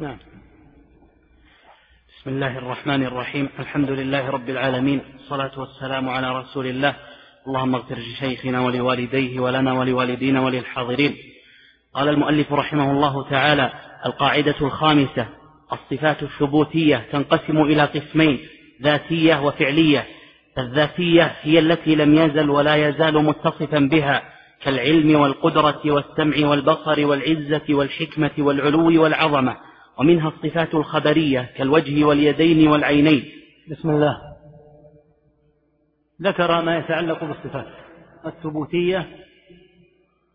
نعم. بسم الله الرحمن الرحيم. الحمد لله رب العالمين. الصلاة والسلام على رسول الله. اللهم اغفر لشيخنا ولوالديه ولنا ولوالدينا وللحاضرين. قال المؤلف رحمه الله تعالى القاعدة الخامسة الصفات الثبوتية تنقسم إلى قسمين ذاتية وفعلية. الذاتية هي التي لم يزل ولا يزال متصفا بها كالعلم والقدرة والسمع والبصر والعزة والحكمة والعلو والعظمة. ومنها الصفات الخبرية كالوجه واليدين والعينين. بسم الله. ذكر ما يتعلق بالصفات الثبوتية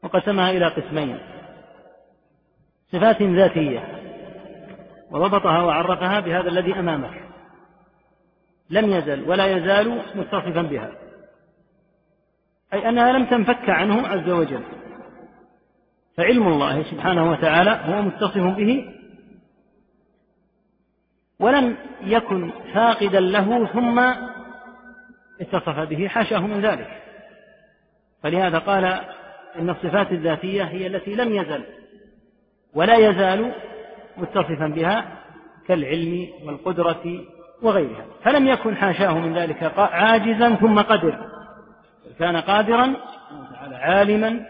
وقسمها إلى قسمين. صفات ذاتية وضبطها وعرفها بهذا الذي أمامك. لم يزل ولا يزال متصفا بها. أي أنها لم تنفك عنه عز وجل. فعلم الله سبحانه وتعالى هو متصف به ولم يكن فاقدا له ثم اتصف به حاشاه من ذلك. فلهذا قال إن الصفات الذاتية هي التي لم يزل ولا يزال متصفا بها كالعلم والقدرة وغيرها. فلم يكن حاشاه من ذلك عاجزا ثم قدر كان قادرا عالما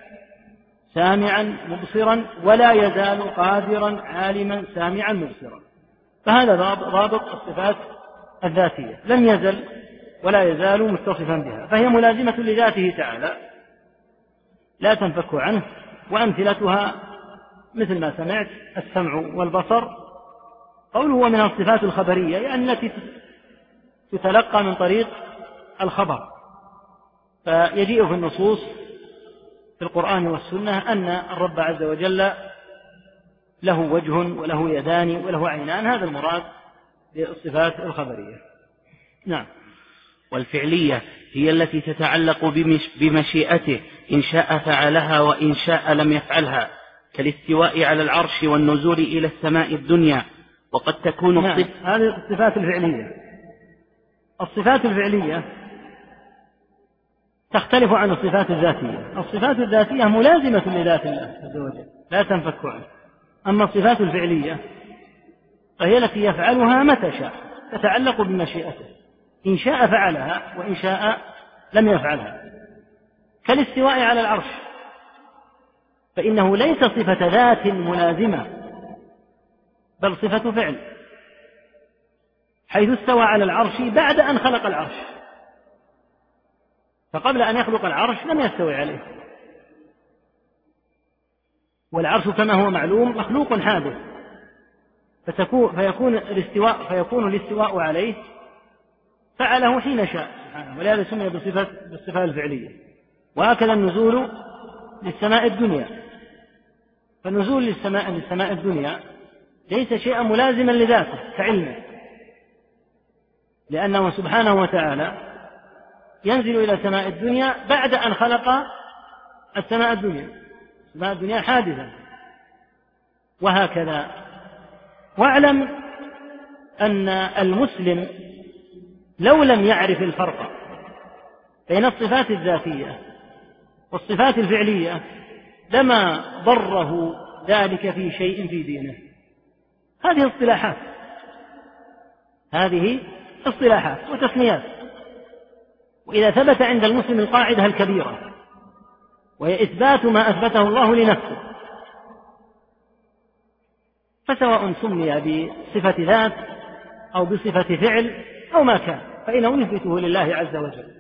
سامعا مبصرا ولا يزال قادرا عالما سامعا مبصرا. فهذا ضابط الصفات الذاتية. لم يزل ولا يزال متصفا بها. فهي ملازمة لذاته تعالى. لا تنفك عنه. وأمثلتها مثل ما سمعت السمع والبصر. قوله هو من الصفات الخبرية يعني التي تتلقى من طريق الخبر. فيجيء في النصوص في القرآن والسنة أن الرب عز وجل له وجه وله يدان وله عينان هذا المراد بالصفات الخبرية. نعم. والفعلية هي التي تتعلق بمشيئته إن شاء فعلها وإن شاء لم يفعلها كالاستواء على العرش والنزول إلى السماء الدنيا وقد تكون نعم. هذه الصفات الفعلية. الصفات الفعلية تختلف عن الصفات الذاتية. الصفات الذاتية ملازمة لذات الله عز وجل لا تنفك عنه أما الصفات الفعلية فهي التي يفعلها متى شاء تتعلق بمشيئته. إن شاء فعلها وإن شاء لم يفعلها. كالاستواء على العرش فإنه ليس صفة ذات ملازمة بل صفة فعل. حيث استوى على العرش بعد أن خلق العرش فقبل أن يخلق العرش لم يستوي عليه. والعرش كما هو معلوم مخلوق حادث. فتكون فيكون الاستواء فيكون الاستواء عليه فعله حين شاء سبحانه. ولهذا سمي بصفة بالصفة الفعلية. وهكذا النزول للسماء الدنيا. فالنزول للسماء للسماء الدنيا ليس شيئا ملازما لذاته كعلمه. لأنه سبحانه وتعالى ينزل إلى سماء الدنيا بعد أن خلق السماء الدنيا. السماء الدنيا حادثة. وهكذا. واعلم أن المسلم لو لم يعرف الفرق بين الصفات الذاتية والصفات الفعلية لما ضره ذلك في شيء في دينه. هذه اصطلاحات. هذه اصطلاحات وتسميات. وإذا ثبت عند المسلم القاعدة الكبيرة وهي إثبات ما أثبته الله لنفسه. فسواء سمي بصفة ذات أو بصفة فعل أو ما كان فإنه يثبته لله عز وجل.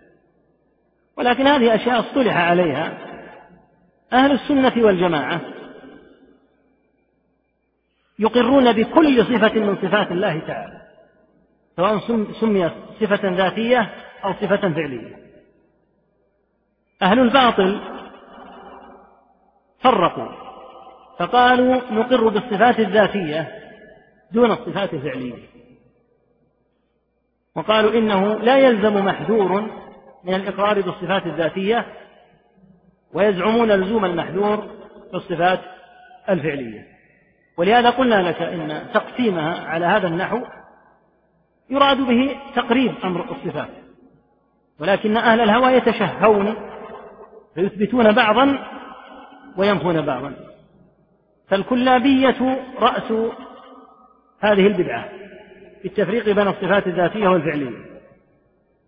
ولكن هذه أشياء اصطلح عليها أهل السنة والجماعة يقرون بكل صفة من صفات الله تعالى سواء سميت صفة ذاتية أو صفة فعلية. أهل الباطل فرقوا. فقالوا نقر بالصفات الذاتية دون الصفات الفعلية. وقالوا إنه لا يلزم محذور من الإقرار بالصفات الذاتية ويزعمون لزوم المحذور في الصفات الفعلية. ولهذا قلنا لك إن تقسيمها على هذا النحو يراد به تقريب أمر الصفات. ولكن أهل الهوى يتشهون فيثبتون بعضا وينفون بعضا. فالكلابية رأس هذه البدعة في التفريق بين الصفات الذاتية والفعلية.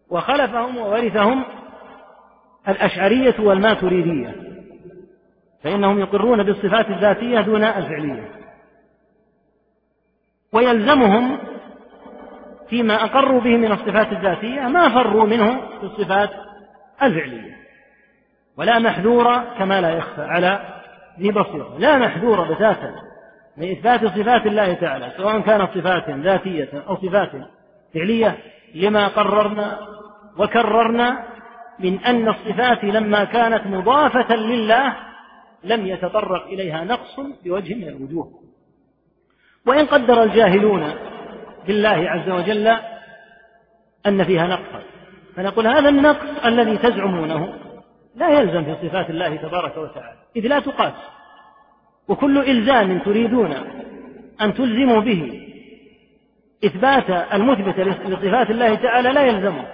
وخلفهم وورثهم الأشعرية والماتريدية فإنهم يقرون بالصفات الذاتية دون الفعلية. ويلزمهم فيما أقروا به من الصفات الذاتية ما فروا منه في الصفات الفعلية. ولا محذور كما لا يخفى على ذي بصيرة. لا محذور بتاتا لإثبات صفات الله تعالى سواء كانت صفات ذاتية أو صفات فعلية لما قررنا وكررنا من أن الصفات لما كانت مضافة لله لم يتطرق إليها نقص بوجه من الوجوه. وإن قدر الجاهلون بالله عز وجل أن فيها نقصا فنقول هذا النقص الذي تزعمونه لا يلزم في صفات الله تبارك وتعالى إذ لا تقاس. وكل إلزام تريدون أن تلزموا به. إثبات المثبت لصفات الله تعالى لا يلزمه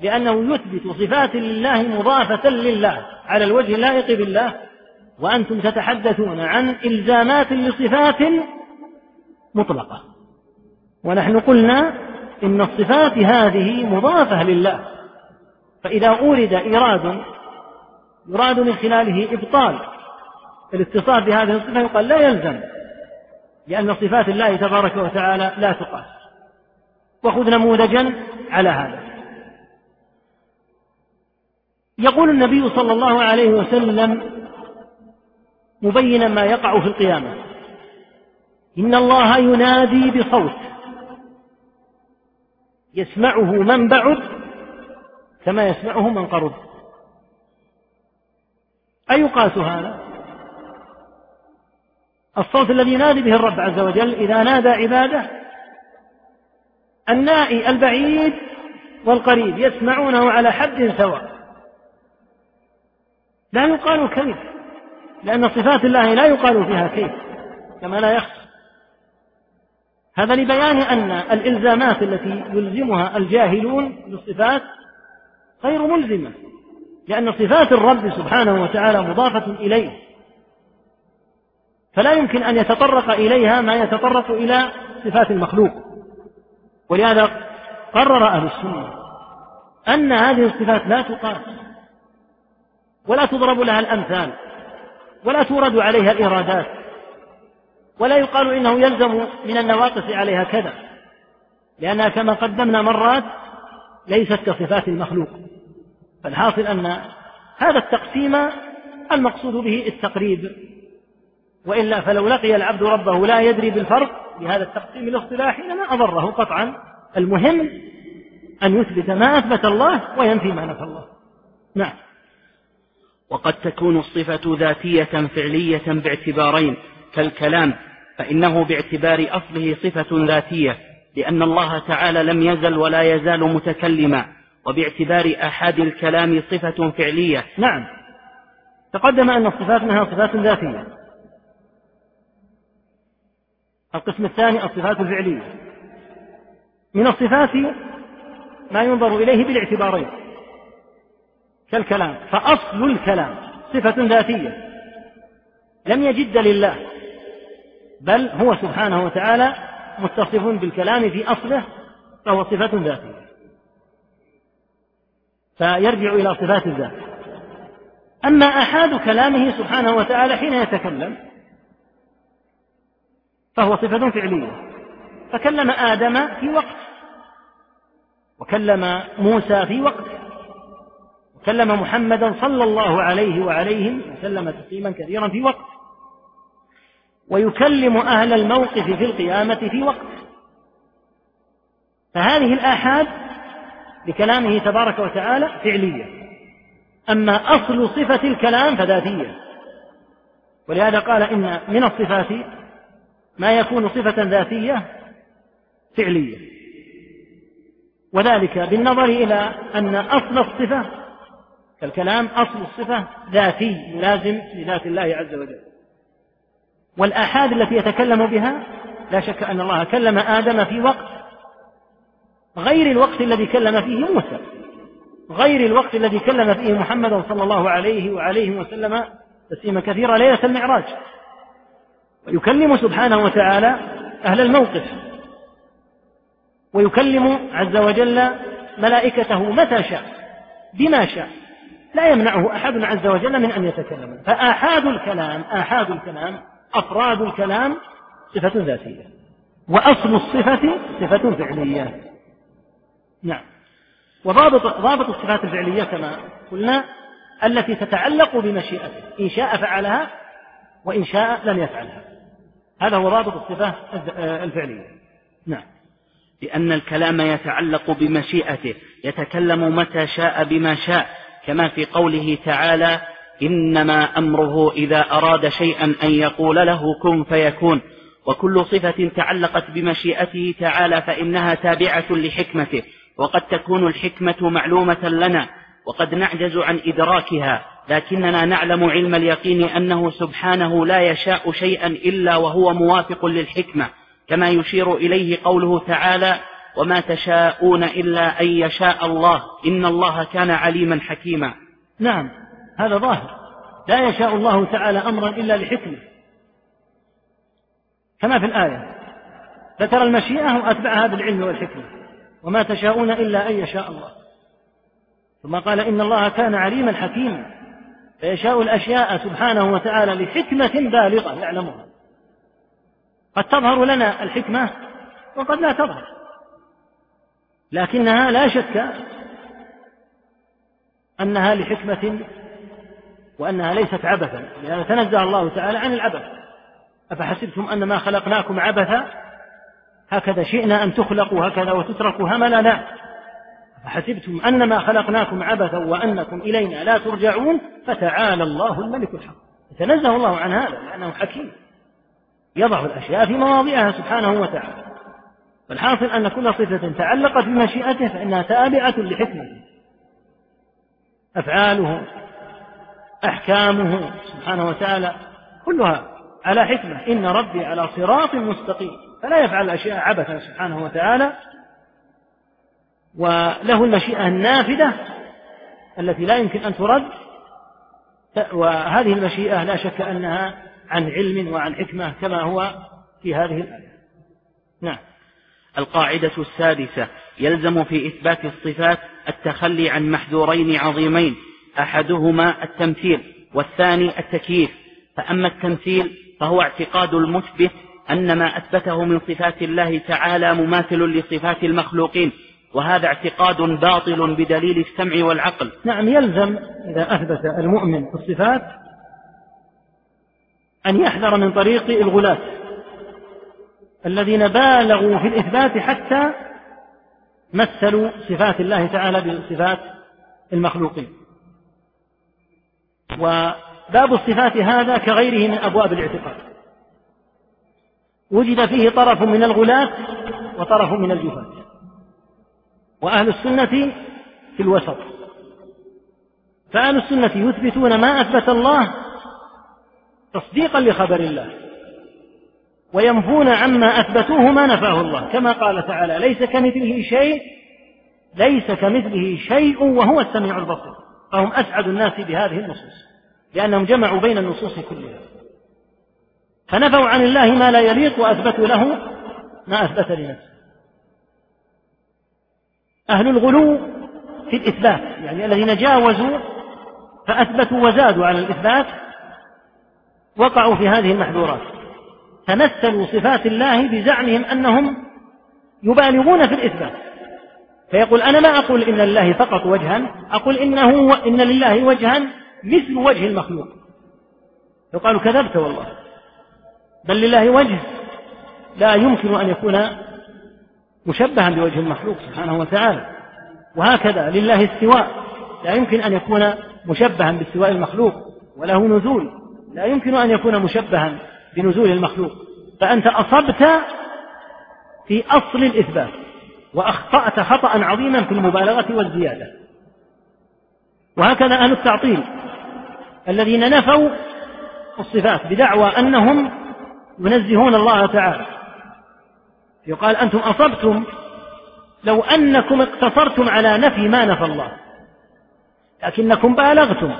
لأنه يثبت صفات لله مضافة لله على الوجه اللائق بالله وأنتم تتحدثون عن إلزامات لصفات مطلقة. ونحن قلنا إن الصفات هذه مضافة لله فإذا أورد إيراد يراد من خلاله إبطال. الاتصاف بهذه الصفة يقال لا يلزم لأن صفات الله تبارك وتعالى لا تقاس. وخذ نموذجا على هذا. يقول النبي صلى الله عليه وسلم مبينا ما يقع في القيامة إن الله ينادي بصوت يسمعه من بعد كما يسمعه من قرب. أيقاس هذا؟ الصوت الذي ينادي به الرب عز وجل إذا نادى عباده النائي البعيد والقريب يسمعونه على حد سواء. لا يقال كيف لأن صفات الله لا يقال فيها كيف كما لا يخفى. هذا لبيان أن الإلزامات التي يلزمها الجاهلون بالصفات غير ملزمة. لأن صفات الرب سبحانه وتعالى مضافة إليه. فلا يمكن أن يتطرق إليها ما يتطرق إلى صفات المخلوق. ولهذا قرر أهل السنة أن هذه الصفات لا تقاس ولا تضرب لها الأمثال ولا تورد عليها الإرادات ولا يقال إنه يلزم من النواقص عليها كذا لأنها كما قدمنا مرات ليست كصفات المخلوق. فالحاصل أن هذا التقسيم المقصود به التقريب وإلا فلو لقي العبد ربه لا يدري بالفرق بهذا التقسيم الاصطلاحي لما أضره قطعا. المهم أن يثبت ما أثبت الله وينفي ما نفى الله. نعم. وقد تكون الصفة ذاتية فعلية باعتبارين. كالكلام فإنه باعتبار أصله صفة ذاتية لأن الله تعالى لم يزل ولا يزال متكلما. وباعتبار أحد الكلام صفة فعلية. نعم. تقدم أن الصفات منها صفات ذاتية. القسم الثاني الصفات الفعلية. من الصفات ما ينظر إليه بالاعتبارين. كالكلام. فأصل الكلام صفة ذاتية. لم يجد لله. بل هو سبحانه وتعالى متصف بالكلام في أصله فهو صفة ذاتية. فيرجع إلى صفات الذات أما أحاد كلامه سبحانه وتعالى حين يتكلم فهو صفة فعلية. فكلم آدم في وقت وكلم موسى في وقت وكلم محمدا صلى الله عليه وعليهم وسلم تسليما كثيرا في وقت. ويكلم أهل الموقف في القيامة في وقت. فهذه الآحاد بكلامه تبارك وتعالى فعلية أما أصل صفة الكلام فذاتية. ولهذا قال إن من الصفات ما يكون صفة ذاتية فعلية. وذلك بالنظر إلى أن أصل الصفة كالكلام أصل الصفة ذاتي يلازم لذات الله عز وجل. والآحاد التي يتكلم بها لا شك أن الله كلم آدم في وقت غير الوقت الذي كلم فيه موسى. غير الوقت الذي كلم فيه محمدا صلى الله عليه وعليه وسلم تسليما كثيرا ليلة المعراج. ويكلم سبحانه وتعالى أهل الموقف. ويكلم عز وجل ملائكته متى شاء بما شاء. لا يمنعه أحد عز وجل من أن يتكلم. فآحاد الكلام آحاد الكلام أفراد الكلام صفة ذاتية. وأصل الصفة صفة فعلية. نعم. وضابط ضابط الصفات الفعلية كما قلنا التي تتعلق بمشيئته. إن شاء فعلها وإن شاء لم يفعلها. هذا هو ضابط الصفة الفعلية. نعم. لأن الكلام يتعلق بمشيئته. يتكلم متى شاء بما شاء. كما في قوله تعالى إنما أمره إذا أراد شيئا أن يقول له كن فيكون. وكل صفة تعلقت بمشيئته تعالى فإنها تابعة لحكمته. وقد تكون الحكمة معلومة لنا وقد نعجز عن إدراكها لكننا نعلم علم اليقين أنه سبحانه لا يشاء شيئا إلا وهو موافق للحكمة كما يشير إليه قوله تعالى وما تشاءون إلا أن يشاء الله إن الله كان عليما حكيما. نعم هذا ظاهر. لا يشاء الله تعالى أمرا إلا لحكمة. كما في الآية ذكر المشيئة وأتبعها بالعلم والحكمة. وما تشاءون إلا أن يشاء الله. ثم قال إن الله كان عليما حكيما. فيشاء الأشياء سبحانه وتعالى لحكمة بالغة يعلمها. قد تظهر لنا الحكمة وقد لا تظهر. لكنها لا شك أنها لحكمة وأنها ليست عبثا. لأن تنزه الله تعالى عن العبث. أفحسبتم أنما خلقناكم عبثا؟ هكذا شئنا أن تخلقوا هكذا وتتركوا هملا لا. أفحسبتم أنما خلقناكم عبثا وأنكم إلينا لا ترجعون؟ فتعالى الله الملك الحق. تنزه الله عن هذا لأنه حكيم. يضع الأشياء في مواضعها سبحانه وتعالى. فالحاصل أن كل صفة تعلقت بمشيئته فإنها تابعة لحكمته أفعاله أحكامه سبحانه وتعالى كلها على حكمة. إن ربي على صراط مستقيم. فلا يفعل الأشياء عبثا سبحانه وتعالى وله المشيئة النافذة التي لا يمكن أن ترد وهذه المشيئة لا شك أنها عن علم وعن حكمة كما هو في هذه الآية. نعم. القاعدة السادسة يلزم في إثبات الصفات التخلي عن محذورين عظيمين أحدهما التمثيل والثاني التكييف فأما التمثيل فهو اعتقاد المثبت أن ما أثبته من صفات الله تعالى مماثل لصفات المخلوقين وهذا اعتقاد باطل بدليل السمع والعقل. نعم يلزم إذا أثبت المؤمن الصفات أن يحذر من طريق الغلاة الذين بالغوا في الإثبات حتى مثلوا صفات الله تعالى بصفات المخلوقين. وباب الصفات هذا كغيره من أبواب الاعتقاد. وجد فيه طرف من الغلاة وطرف من الجفاة وأهل السنة في الوسط. فأهل السنة يثبتون ما أثبت الله تصديقا لخبر الله. وينفون عما أثبتوه ما نفاه الله. كما قال تعالى ليس كمثله شيء ليس كمثله شيء وهو السميع البصير. فهم أسعد الناس بهذه النصوص لأنهم جمعوا بين النصوص كلها. فنفوا عن الله ما لا يليق وأثبتوا له ما أثبت لنفسه. أهل الغلو في الإثبات يعني الذين جاوزوا فأثبتوا وزادوا على الإثبات وقعوا في هذه المحذورات. تمثلوا صفات الله بزعمهم أنهم يبالغون في الإثبات. فيقول أنا ما أقول إن لله فقط وجها أقول إنه إن لله وجها مثل وجه المخلوق. يقال كذبت والله. بل لله وجه لا يمكن أن يكون مشبها بوجه المخلوق سبحانه وتعالى. وهكذا لله استواء. لا يمكن أن يكون مشبها باستواء المخلوق وله نزول. لا يمكن أن يكون مشبها بنزول المخلوق. فأنت أصبت في أصل الإثبات وأخطأت خطأ عظيما في المبالغة والزيادة. وهكذا أهل التعطيل الذين نفوا الصفات بدعوى أنهم ينزهون الله تعالى. يقال أنتم أصبتم لو أنكم اقتصرتم على نفي ما نفى الله. لكنكم بالغتم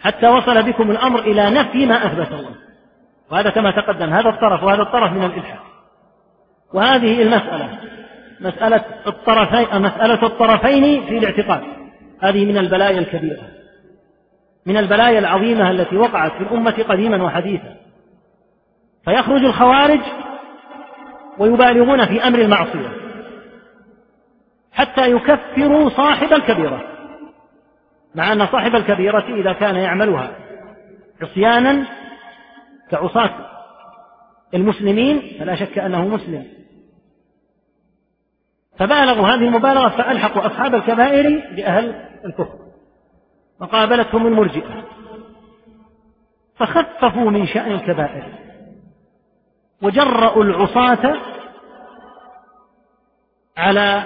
حتى وصل بكم الأمر إلى نفي ما أثبت الله. وهذا كما تقدم هذا الطرف وهذا الطرف من الإلحاد. وهذه المسألة مسألة الطرفين مسألة الطرفين في الاعتقاد. هذه من البلايا الكبيرة من البلايا العظيمة التي وقعت في الأمة قديما وحديثا. فيخرج الخوارج ويبالغون في أمر المعصية حتى يكفروا صاحب الكبيرة مع أن صاحب الكبيرة إذا كان يعملها عصيانا كعصاة المسلمين فلا شك أنه مسلم. فبالغوا هذه المبالغة فألحقوا أصحاب الكبائر بأهل الكفر وقابلتهم المرجئة فخففوا من شأن الكبائر. وجرأوا العصاة على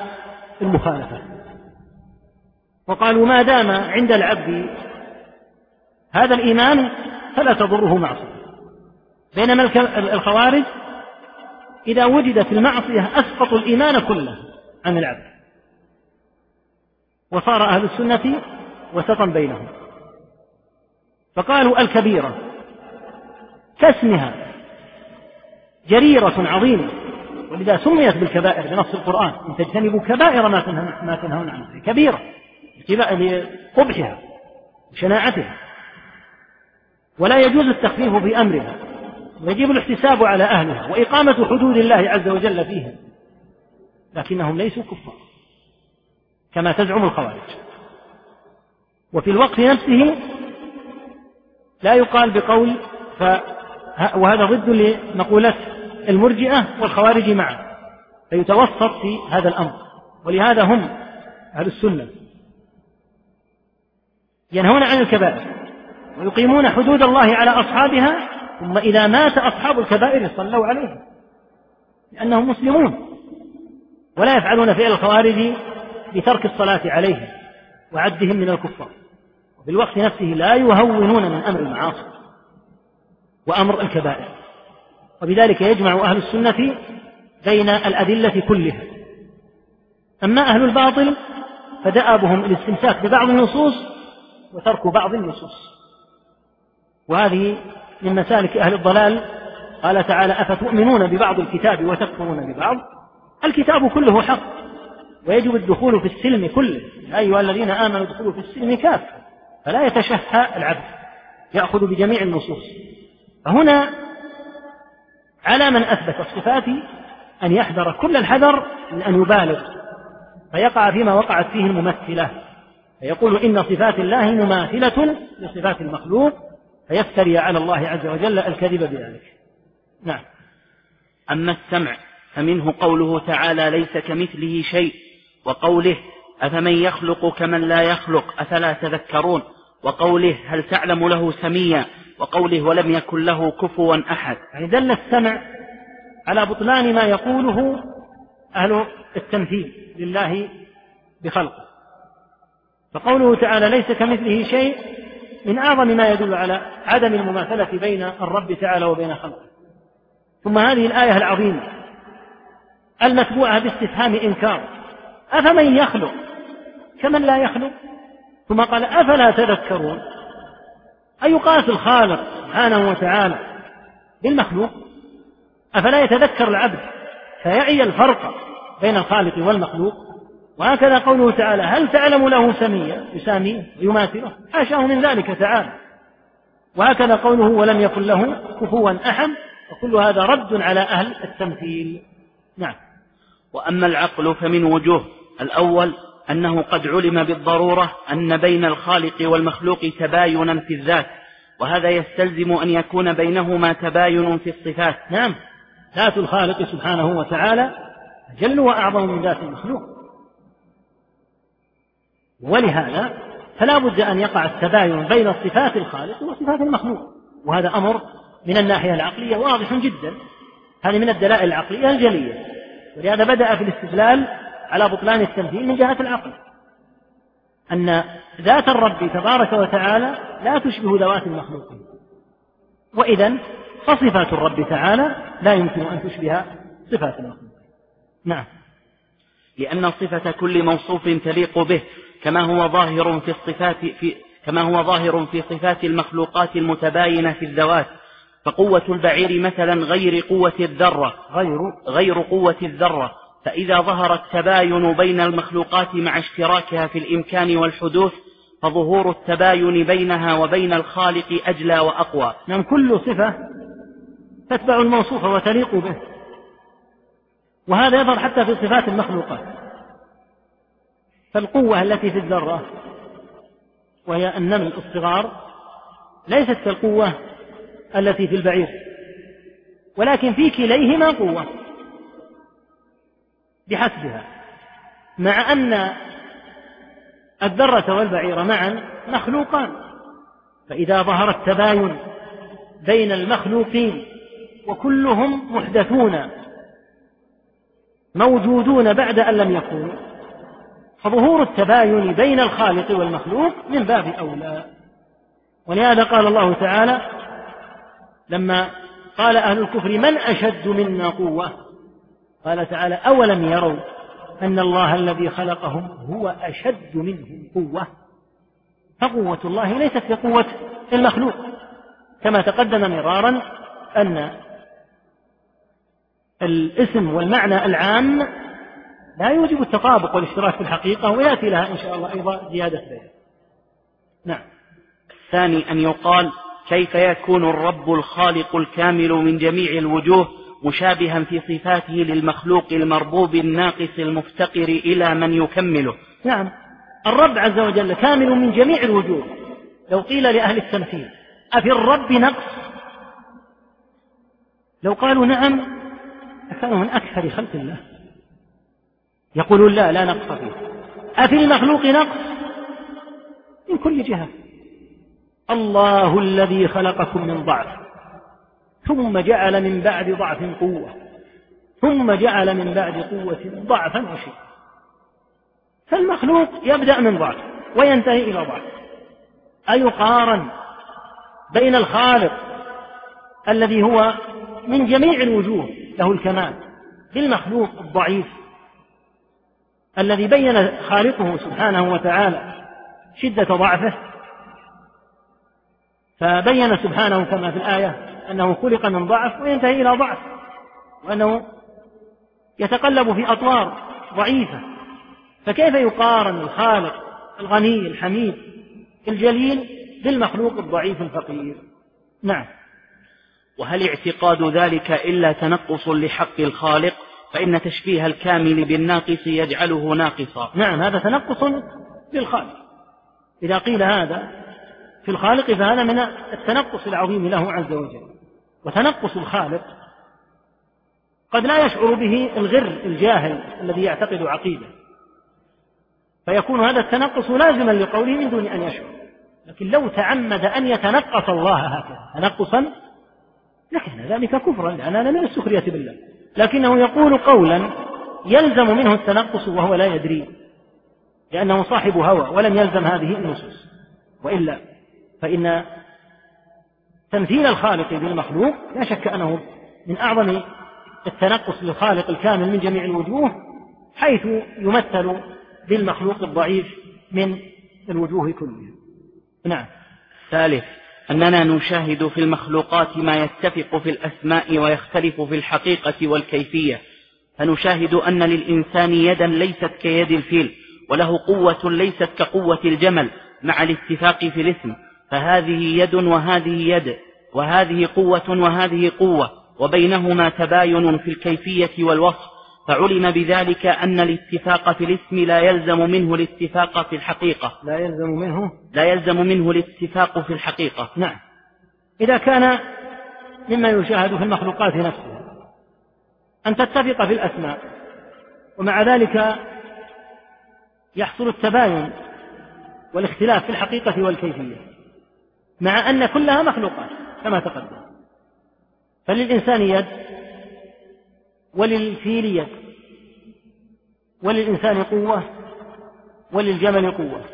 المخالفة. وقالوا ما دام عند العبد هذا الإيمان فلا تضره معصية. بينما الخوارج إذا وجدت المعصية أسقطوا الإيمان كله عن العبد. وصار أهل السنة وسطا بينهم. فقالوا الكبيرة كاسمها. جريرة عظيمة. ولذا سميت بالكبائر بنص القرآن. إن تجتنبوا كبائر ما تنهون ما تنهون عنه. كبيرة. لقبحها وشناعتها ولا يجوز التخفيف في أمرها. ويجب الاحتساب على أهلها وإقامة حدود الله عز وجل فيها. لكنهم ليسوا كفار. كما تزعم الخوارج. وفي الوقت نفسه لا يقال بقول ف وهذا ضد لمقولة المرجئة والخوارج معا فيتوسط في هذا الأمر. ولهذا هم أهل السنة. ينهون عن الكبائر. ويقيمون حدود الله على أصحابها ثم إذا مات أصحاب الكبائر صلوا عليهم. لأنهم مسلمون. ولا يفعلون فعل الخوارج بترك الصلاة عليهم وعدهم من الكفار. وفي الوقت نفسه لا يهونون من أمر المعاصي. وأمر الكبائر. وبذلك يجمع أهل السنة بين الأدلة كلها. أما أهل الباطل فدأبهم الاستمساك ببعض النصوص وترك بعض النصوص. وهذه من مسالك أهل الضلال. قال تعالى أفتؤمنون ببعض الكتاب وتكفرون ببعض؟ الكتاب كله حق. ويجب الدخول في السلم كله. يا أيها الذين آمنوا ادخلوا في السلم كافة. فلا يتشهى العبد. يأخذ بجميع النصوص. فهنا على من أثبت الصفات أن يحذر كل الحذر من أن يبالغ فيقع فيما وقعت فيه الممثلة فيقول إن صفات الله مماثلة لصفات المخلوق فيفتري على الله عز وجل الكذب بذلك. نعم. أما السمع فمنه قوله تعالى ليس كمثله شيء وقوله أفمن يخلق كمن لا يخلق أفلا تذكرون؟ وقوله هل تعلم له سميا؟ وقوله ولم يكن له كفوا أحد. يعني دل السمع على بطلان ما يقوله أهل التمثيل لله بخلقه. فقوله تعالى ليس كمثله شيء من أعظم ما يدل على عدم المماثلة بين الرب تعالى وبين خلقه. ثم هذه الآية العظيمة المتبوعة باستفهام إنكار. أفمن يخلق؟ كمن لا يخلق؟ ثم قال أفلا تذكرون؟ أيقاس الخالق سبحانه وتعالى بالمخلوق؟ أفلا يتذكر العبد فيعي الفرق بين الخالق والمخلوق؟ وهكذا قوله تعالى هل تعلم له سميا؟ يساميه ويماثله. حاشاه من ذلك تعالى. وهكذا قوله ولم يكن له كفوا أحد وكل هذا رد على أهل التمثيل. نعم. وأما العقل فمن وجوه. الأول أنه قد علم بالضرورة أن بين الخالق والمخلوق تباينا في الذات وهذا يستلزم أن يكون بينهما تباين في الصفات. نعم. ذات الخالق سبحانه وتعالى أجل وأعظم من ذات المخلوق. ولهذا فلا بد أن يقع التباين بين صفات الخالق وصفات المخلوق وهذا أمر من الناحية العقلية واضح جدا. هذه من الدلائل العقلية الجلية. ولهذا بدأ في الاستدلال على بطلان التمثيل من جهة العقل. أن ذات الرب تبارك وتعالى لا تشبه ذوات المخلوقين وإذا فصفات الرب تعالى لا يمكن أن تشبه صفات المخلوقين نعم. لأن صفة كل موصوف تليق به كما هو ظاهر في الصفات في كما هو ظاهر في صفات المخلوقات المتباينة في الذوات. فقوة البعير مثلا غير قوة الذرة. غير. غير قوة الذرة. فإذا ظهر التباين بين المخلوقات مع اشتراكها في الإمكان والحدوث فظهور التباين بينها وبين الخالق أجلى وأقوى. نعم كل صفة تتبع الموصوف وتليق به. وهذا يظهر حتى في صفات المخلوقات. فالقوة التي في الذرة وهي النمل الصغار ليست كالقوة التي في البعير ولكن في كليهما قوة. بحسبها. مع أن الذرة والبعير معا مخلوقان. فإذا ظهر التباين بين المخلوقين وكلهم محدثون موجودون بعد أن لم يكونوا فظهور التباين بين الخالق والمخلوق من باب أولى. ولهذا قال الله تعالى لما قال أهل الكفر من أشد منا قوة؟ قال تعالى أولم يروا أن الله الذي خلقهم هو أشد منهم قوة؟ فقوة الله ليست كقوة المخلوق. كما تقدم مرارا أن الاسم والمعنى العام لا يوجب التطابق والاشتراك في الحقيقة ويأتي لها إن شاء الله أيضا زيادة بيان. نعم. الثاني أن يقال كيف يكون الرب الخالق الكامل من جميع الوجوه مشابها في صفاته للمخلوق المربوب الناقص المفتقر إلى من يكمله. نعم. الرب عز وجل كامل من جميع الوجوه. لو قيل لأهل التمثيل أفي الرب نقص؟ لو قالوا نعم لكانوا من أكثر خلق الله. يقولون لا لا نقص فيه. أفي المخلوق نقص؟ من كل جهة. الله الذي خلقكم من ضعف. ثم جعل من بعد ضعف قوة. ثم جعل من بعد قوة ضعفا وشيء. فالمخلوق يبدأ من ضعف وينتهي إلى ضعف. أيقارن بين الخالق الذي هو من جميع الوجوه له الكمال بالمخلوق الضعيف الذي بين خالقه سبحانه وتعالى شدة ضعفه. فبين سبحانه كما في الآية أنه خلق من ضعف وينتهي إلى ضعف وأنه يتقلب في أطوار ضعيفة. فكيف يقارن الخالق الغني الحميد الجليل بالمخلوق الضعيف الفقير؟ نعم. وهل اعتقاد ذلك إلا تنقص لحق الخالق؟ فإن تشبيه الكامل بالناقص يجعله ناقصا. نعم هذا تنقص للخالق. إذا قيل هذا في الخالق فهذا من التنقص العظيم له عز وجل. وتنقص الخالق قد لا يشعر به الغر الجاهل الذي يعتقد عقيدة. فيكون هذا التنقص لازما لقوله من دون أن يشعر. لكن لو تعمد أن يتنقص الله هكذا تنقصا لكان ذلك كفرا لأن هذا من السخرية بالله. لكنه يقول قولا يلزم منه التنقص وهو لا يدري لأنه صاحب هوى ولم يلزم هذه النصوص. وإلا فإن تمثيل الخالق بالمخلوق لا شك أنه من أعظم التنقص للخالق الكامل من جميع الوجوه حيث يمثل بالمخلوق الضعيف من الوجوه كلها. نعم. ثالث أننا نشاهد في المخلوقات ما يتفق في الأسماء ويختلف في الحقيقة والكيفية. فنشاهد أن للإنسان يدا ليست كيد الفيل وله قوة ليست كقوة الجمل مع الاتفاق في الاسم. فهذه يد وهذه يد. وهذه قوة وهذه قوة وبينهما تباين في الكيفية والوصف فعلم بذلك أن الاتفاق في الاسم لا يلزم منه الاتفاق في الحقيقة. لا يلزم منه؟ لا يلزم منه الاتفاق في الحقيقة. نعم. إذا كان مما يشاهد في المخلوقات نفسها أن تتفق في الأسماء ومع ذلك يحصل التباين والاختلاف في الحقيقة والكيفية مع أن كلها مخلوقات. كما تقدم. فللإنسان يد وللفيل يد وللإنسان قوة وللجمل قوة.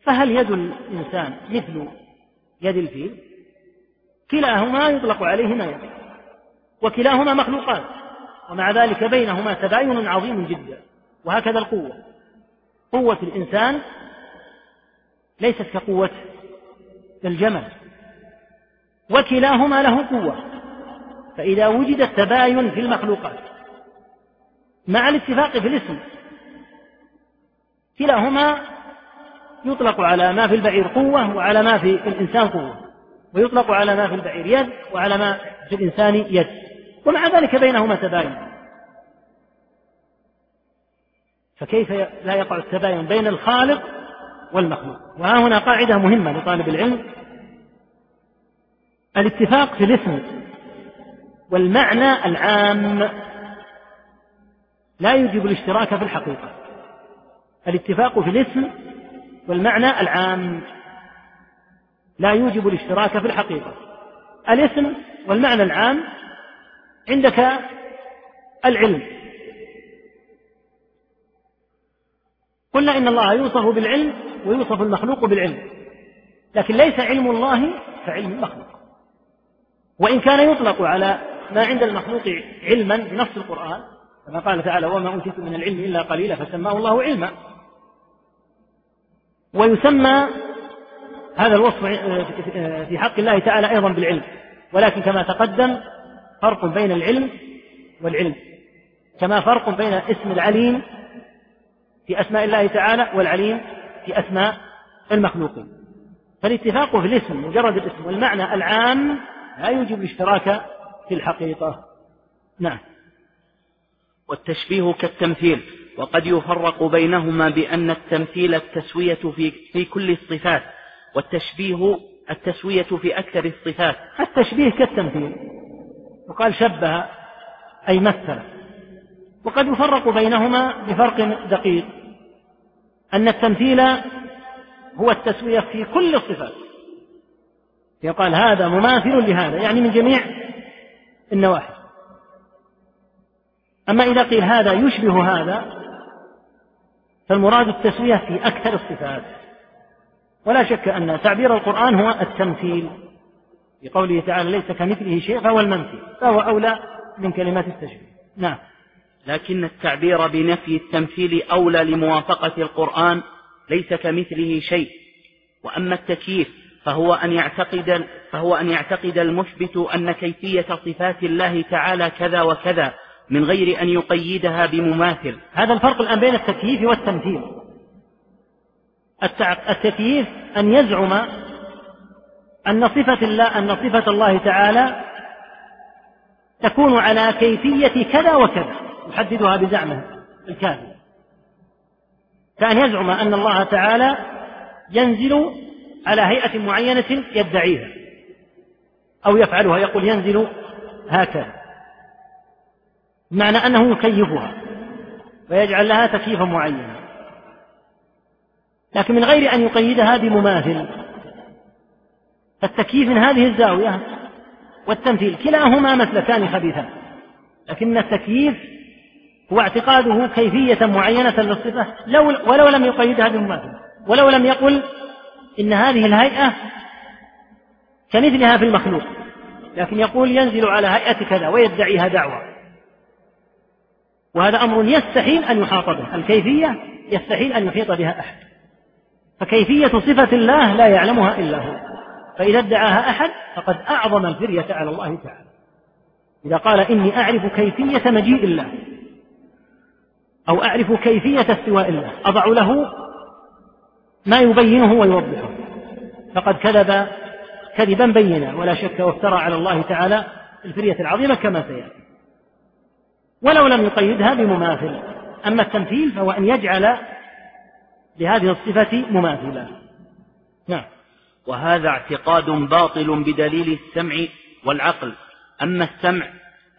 فهل يد الإنسان مثل يد الفيل؟ كلاهما يطلق عليهما يد وكلاهما مخلوقات ومع ذلك بينهما تباين عظيم جدا وهكذا القوة. قوة الإنسان ليست كقوة الجمل. وكلاهما له قوة. فإذا وجد التباين في المخلوقات مع الاتفاق في الاسم كلاهما يطلق على ما في البعير قوة وعلى ما في الإنسان قوة ويطلق على ما في البعير يد وعلى ما في الإنسان يد. ومع ذلك بينهما تباين. فكيف لا يقع التباين بين الخالق والمخلوق؟ وها هنا قاعدة مهمة لطالب العلم. الاتفاق في الاسم والمعنى العام. لا يوجب الاشتراك في الحقيقة. الاتفاق في الاسم والمعنى العام. لا يوجب الاشتراك في الحقيقة. الاسم والمعنى العام عندك العلم. قلنا إن الله يوصف بالعلم ويوصف المخلوق بالعلم. لكن ليس علم الله كعلم المخلوق. وإن كان يطلق على ما عند المخلوق علما بنص القرآن كما قال تعالى وما أوتيتم من العلم إلا قليلا فسماه الله علما. ويسمى هذا الوصف في حق الله تعالى أيضا بالعلم ولكن كما تقدم فرق بين العلم والعلم كما فرق بين اسم العليم في أسماء الله تعالى والعليم في أسماء المخلوقين. فالاتفاق في الاسم مجرد الاسم والمعنى العام لا يوجب الاشتراك في الحقيقة. نعم. والتشبيه كالتمثيل وقد يفرق بينهما بأن التمثيل التسوية في, في كل الصفات والتشبيه التسوية في أكثر الصفات. التشبيه كالتمثيل. وقال شبه أي مثل. وقد يفرق بينهما بفرق دقيق. أن التمثيل هو التسوية في كل الصفات. يقال هذا مماثل لهذا يعني من جميع النواحي. أما إذا قيل هذا يشبه هذا فالمراد التسوية في أكثر الصفات. ولا شك أن تعبير القرآن هو التمثيل. في قوله تعالى ليس كمثله شيء فهو الممثل فهو أولى من كلمات التشبيه. نعم. لكن التعبير بنفي التمثيل أولى لموافقة القرآن ليس كمثله شيء. وأما التكييف فهو أن يعتقد فهو أن يعتقد المثبت أن كيفية صفات الله تعالى كذا وكذا من غير أن يقيدها بمماثل. هذا الفرق الآن بين التكييف والتمثيل التكييف أن يزعم أن صفة الله أن صفة الله تعالى تكون على كيفية كذا وكذا يحددها بزعمه الكاذب. كأن يزعم أن الله تعالى ينزل على هيئة معينة يدعيها أو يفعلها يقول ينزل هكذا بمعنى أنه يكيفها ويجعل لها تكييفا معينا. لكن من غير أن يقيدها بمماثل فالتكييف من هذه الزاوية والتمثيل كلاهما مثلتان خبيثان لكن التكييف هو اعتقاده كيفية معينة للصفة لو ولو لم يقيدها بمماثل ولو لم يقل إن هذه الهيئة كمثلها في المخلوق لكن يقول ينزل على هيئة كذا ويدعيها دعوة. وهذا أمر يستحيل أن يحاط به الكيفية يستحيل أن يحيط بها أحد. فكيفية صفة الله لا يعلمها إلا هو. فإذا ادعاها أحد فقد أعظم الفرية على الله تعالى. إذا قال إني أعرف كيفية مجيء الله أو أعرف كيفية استواء الله أضع له ما يبينه ويوضحه. فقد كذب كذبا بينا ولا شك وافترى على الله تعالى الفرية العظيمة كما سيأتي. ولو لم يقيدها بمماثل. أما التمثيل فهو أن يجعل لهذه الصفة مماثلا. نعم. وهذا اعتقاد باطل بدليل السمع والعقل. أما السمع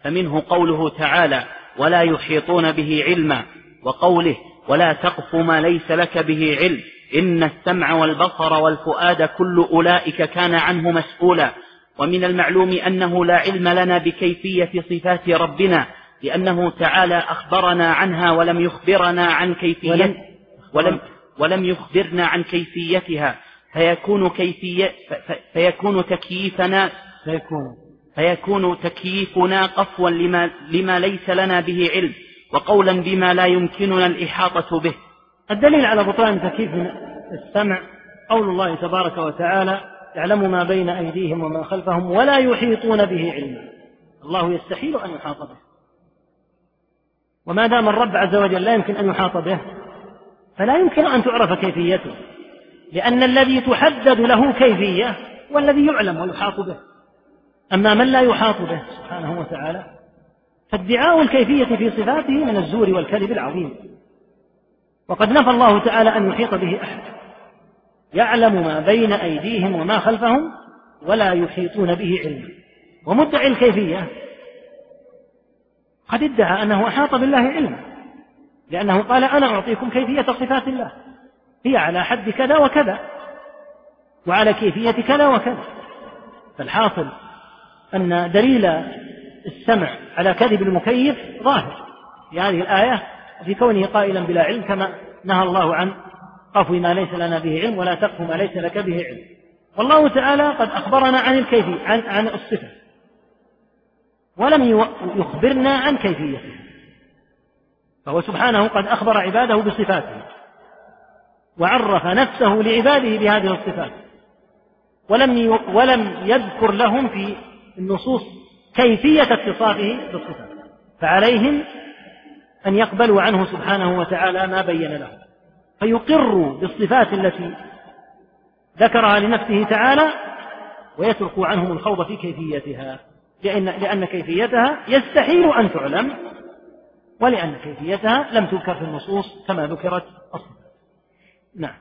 فمنه قوله تعالى ولا يحيطون به علما وقوله ولا تقف ما ليس لك به علم إن السمع والبصر والفؤاد كل أولئك كان عنه مسؤولا. ومن المعلوم أنه لا علم لنا بكيفية صفات ربنا لأنه تعالى أخبرنا عنها ولم يخبرنا عن كيفية ولم, ولم يخبرنا عن كيفيتها. فيكون كيفية فيكون تكييفنا فيكون. فيكون تكييفنا قفوا لما, لما ليس لنا به علم وقولا بما لا يمكننا الإحاطة به. الدليل على بطلان تكييف السمع قول الله تبارك وتعالى يعلم ما بين أيديهم وما خلفهم ولا يحيطون به علما. الله يستحيل أن يحاط به. وما دام الرب عز وجل لا يمكن أن يحاط به فلا يمكن أن تعرف كيفيته لأن الذي تحدد له كيفية والذي يعلم ويحاط به. أما من لا يحاط به سبحانه وتعالى فادعاء الكيفية في صفاته من الزور والكذب العظيم. وقد نفى الله تعالى أن يحيط به أحد. يعلم ما بين أيديهم وما خلفهم ولا يحيطون به علما. ومدعي الكيفية. قد ادعى أنه أحاط بالله علما. لأنه قال أنا أعطيكم كيفية صفات الله. هي على حد كذا وكذا. وعلى كيفية كذا وكذا. فالحاصل أن دليل السمع على كذب المكيف ظاهر. في هذه الآية في كونه قائلا بلا علم كما نهى الله عن قفو ما ليس لنا به علم ولا تقف ما ليس لك به علم. والله تعالى قد أخبرنا عن الكيفية عن عن الصفة. ولم يخبرنا عن كيفيته. فهو سبحانه قد أخبر عباده بصفاته. وعرف نفسه لعباده بهذه الصفات. ولم ولم يذكر لهم في النصوص كيفية اتصافه بالصفات. فعليهم أن يقبلوا عنه سبحانه وتعالى ما بين لهم. فيقروا بالصفات التي ذكرها لنفسه تعالى ويتركوا عنهم الخوض في كيفيتها. لأن, لأن كيفيتها يستحيل أن تعلم ولأن كيفيتها لم تذكر في النصوص كما ذكرت أصلا. نعم.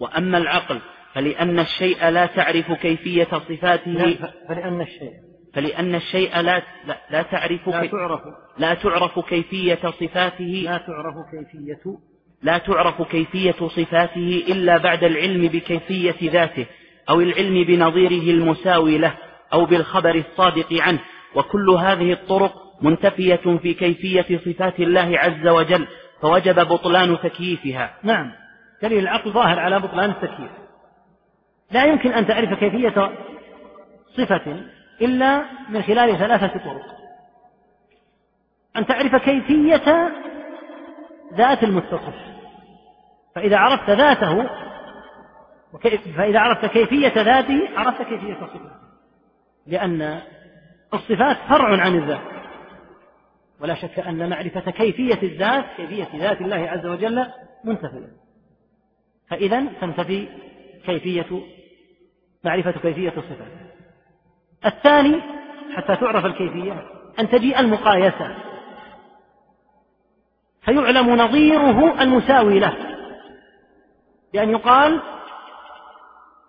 وأما العقل فلأن الشيء لا تعرف كيفية صفاته. فلأن الشيء فلأن الشيء لا لا, لا تعرف لا تعرف. لا تعرف كيفية صفاته لا تعرف كيفية لا تعرف كيفية صفاته إلا بعد العلم بكيفية ذاته أو العلم بنظيره المساوي له أو بالخبر الصادق عنه. وكل هذه الطرق منتفية في كيفية صفات الله عز وجل فوجب بطلان تكييفها. نعم. دليل العقل ظاهر على بطلان التكييف. لا يمكن أن تعرف كيفية صفة إلا من خلال ثلاثة طرق. أن تعرف كيفية ذات المتصف. فإذا عرفت ذاته فإذا عرفت كيفية ذاته عرفت كيفية صفته لأن الصفات فرع عن الذات. ولا شك أن معرفة كيفية الذات كيفية ذات الله عز وجل منتفية. فإذا تنتفي كيفية معرفة كيفية الصفات الثاني حتى تعرف الكيفية أن تجيء المقايسة. فيعلم نظيره المساوي له. بأن يقال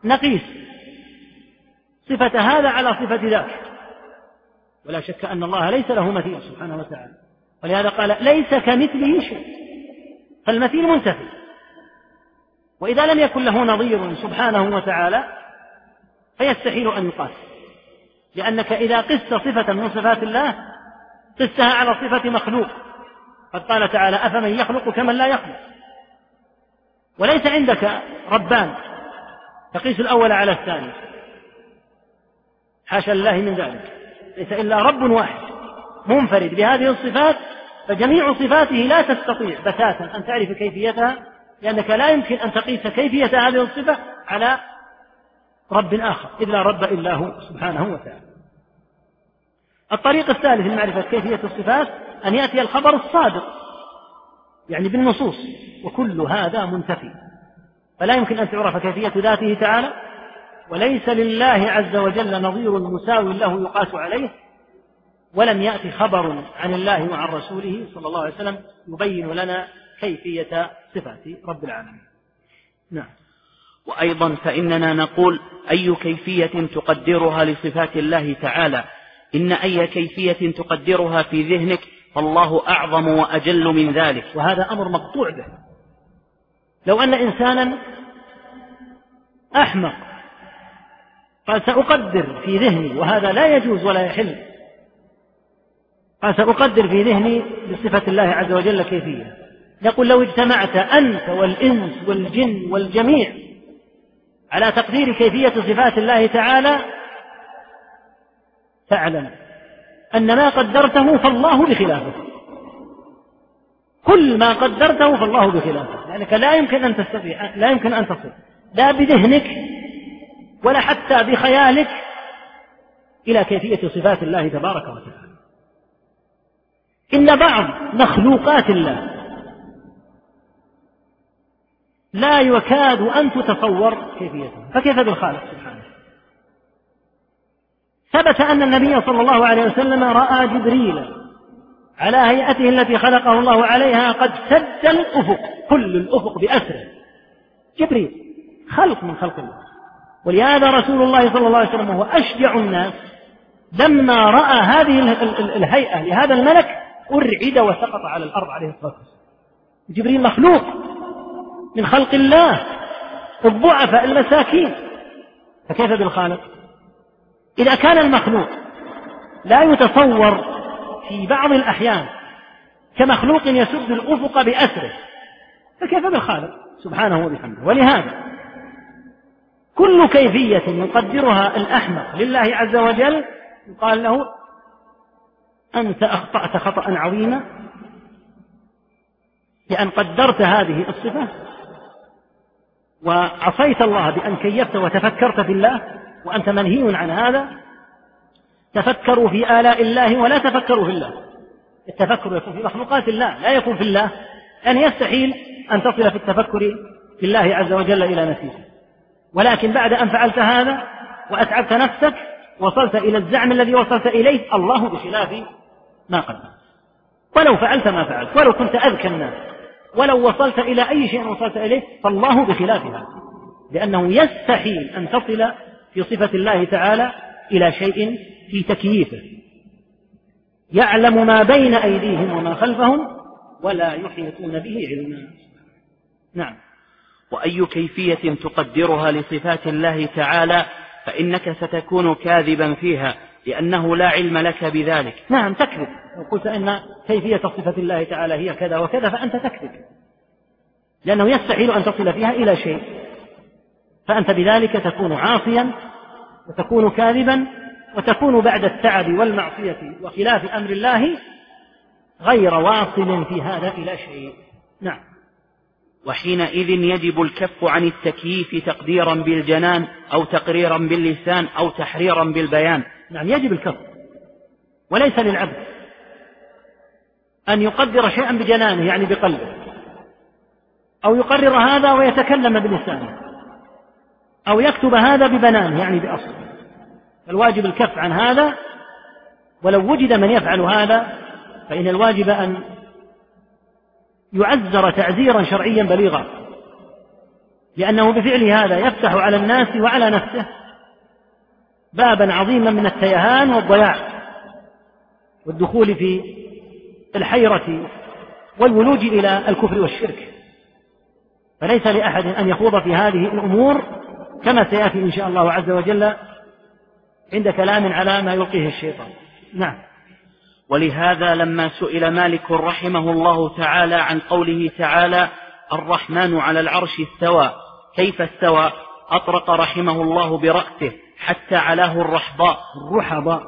نقيس صفة هذا على صفة ذاك. ولا شك أن الله ليس له مثيل سبحانه وتعالى. ولهذا قال ليس كمثله شيء. فالمثيل منتفي. وإذا لم يكن له نظير سبحانه وتعالى فيستحيل أن يقاس. لأنك إذا قست صفة من صفات الله قستها على صفة مخلوق. قد قال تعالى أفمن يخلق كمن لا يخلق؟ وليس عندك ربان. تقيس الأول على الثاني. حاشا لله من ذلك. ليس إلا رب واحد منفرد بهذه الصفات فجميع صفاته لا تستطيع بتاتا أن تعرف كيفيتها لأنك لا يمكن أن تقيس كيفية هذه الصفة على رب آخر إذ لا رب إلا هو سبحانه وتعالى. الطريق الثالث لمعرفة كيفية الصفات أن يأتي الخبر الصادق يعني بالنصوص وكل هذا منتفي. فلا يمكن أن تعرف كيفية ذاته تعالى وليس لله عز وجل نظير مساوي له يقاس عليه ولم يأتي خبر عن الله وعن رسوله صلى الله عليه وسلم يبين لنا كيفية صفات رب العالمين. نعم. وأيضا فإننا نقول أي كيفية تقدرها لصفات الله تعالى؟ إن أي كيفية تقدرها في ذهنك فالله أعظم وأجل من ذلك. وهذا أمر مقطوع به. لو أن إنسانا أحمق قال سأقدر في ذهني وهذا لا يجوز ولا يحل. قال سأقدر في ذهني بصفة الله عز وجل كيفية. يقول لو اجتمعت أنت والإنس والجن والجميع على تقدير كيفية صفات الله تعالى فاعلم أن ما قدرته فالله بخلافه. كل ما قدرته فالله بخلافه. لأنك لا يمكن أن تستطيع لا يمكن أن تصل. لا بذهنك ولا حتى بخيالك إلى كيفية صفات الله تبارك وتعالى. إن بعض مخلوقات الله لا يكاد أن تتصور كيفيتها فكيف بالخالق؟ سبحانه ثبت أن النبي صلى الله عليه وسلم رأى جبريل على هيئته التي خلقه الله عليها قد سد الأفق كل الأفق بأسره. جبريل خلق من خلق الله. ولهذا رسول الله صلى الله عليه وسلم وهو أشجع الناس لما رأى هذه الهيئة لهذا الملك أرعد وسقط على الأرض عليه الصلاة والسلام. جبريل مخلوق. من خلق الله. الضعفاء المساكين. فكيف بالخالق؟ إذا كان المخلوق لا يتصور في بعض الأحيان كمخلوق يسد الأفق بأسره فكيف بالخالق؟ سبحانه وبحمده. ولهذا كل كيفية يقدرها الأحمق لله عز وجل يقال له أنت أخطأت خطأ عظيما لأن قدرت هذه الصفة وعصيت الله بأن كيفت وتفكرت في الله وأنت منهي عن هذا. تفكروا في آلاء الله ولا تفكروا في الله. التفكر يكون في مخلوقات الله لا يكون في الله. يعني يستحيل أن تصل في التفكر في الله عز وجل إلى نتيجة ولكن بعد أن فعلت هذا وأتعبت نفسك وصلت إلى الزعم الذي وصلت إليه الله بخلاف ما قدمت. ولو فعلت ما فعلت ولو كنت أذكى الناس. ولو وصلت إلى أي شيء وصلت إليه فالله بخلاف هذا. لأنه يستحيل أن تصل في صفة الله تعالى إلى شيء في تكييفه. يعلم ما بين أيديهم وما خلفهم ولا يحيطون به علما. نعم. وأي كيفية تقدرها لصفات الله تعالى فإنك ستكون كاذبا فيها لأنه لا علم لك بذلك. نعم تكذب. لو قلت أن كيفية صفة الله تعالى هي كذا وكذا فأنت تكذب. لأنه يستحيل أن تصل فيها إلى شيء. فأنت بذلك تكون عاصيا وتكون كاذبا وتكون بعد التعب والمعصية وخلاف أمر الله غير واصل في هذا إلى شيء. نعم. وحينئذ يجب الكف عن التكييف تقديرا بالجنان أو تقريرا باللسان أو تحريرا بالبيان. نعم يجب الكف. وليس للعبد. أن يقدر شيئا بجنانه يعني بقلبه. أو يقرر هذا ويتكلم بلسانه. أو يكتب هذا ببنانه يعني بأصله. الواجب الكف عن هذا ولو وجد من يفعل هذا فإن الواجب أن يعزر تعزيرا شرعيا بليغا. لأنه بفعل هذا يفتح على الناس وعلى نفسه بابا عظيما من التيهان والضياع والدخول في الحيرة والولوج إلى الكفر والشرك. فليس لأحد أن يخوض في هذه الأمور كما سيأتي إن شاء الله عز وجل عند كلام على ما يلقيه الشيطان. نعم. ولهذا لما سئل مالك رحمه الله تعالى عن قوله تعالى الرحمن على العرش استوى كيف استوى؟ أطرق رحمه الله برأسه حتى علاه الرحضاء. الرحضاء.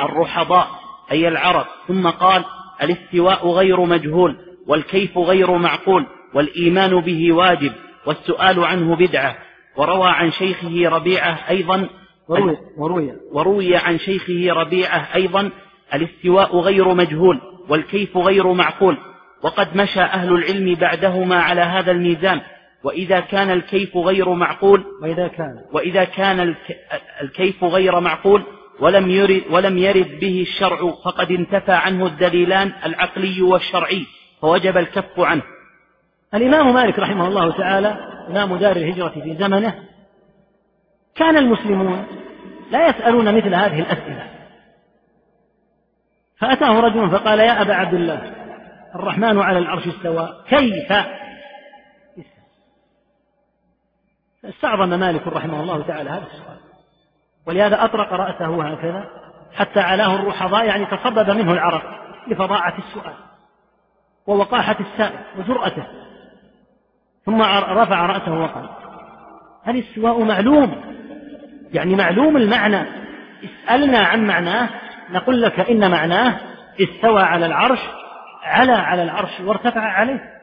الرحضاء أي العرب. ثم قال الاستواء غير مجهول والكيف غير معقول والإيمان به واجب والسؤال عنه بدعة. وروى عن شيخه ربيعة أيضا وروي, وروي, وروي عن شيخه ربيعة أيضا الاستواء غير مجهول والكيف غير معقول. وقد مشى أهل العلم بعدهما على هذا الميزان. وإذا كان الكيف غير معقول وإذا كان. وإذا كان الكيف غير معقول ولم يرد ولم يرد به الشرع فقد انتفى عنه الدليلان العقلي والشرعي فوجب الكف عنه. الإمام مالك رحمه الله تعالى إمام دار الهجرة في زمنه كان المسلمون لا يسألون مثل هذه الأسئلة. فأتاه رجل فقال يا أبا عبد الله الرحمن على العرش استوى كيف؟ استعظم مالك رحمه الله تعالى هذا السؤال. ولهذا أطرق رأسه هكذا حتى علاه الرحضاء يعني تصبب منه العرق لفظاعة السؤال ووقاحة السائل وجرأته. ثم رفع رأسه وقال هل السواء معلوم. يعني معلوم المعنى. اسألنا عن معناه نقول لك إن معناه استوى على العرش على على العرش وارتفع عليه.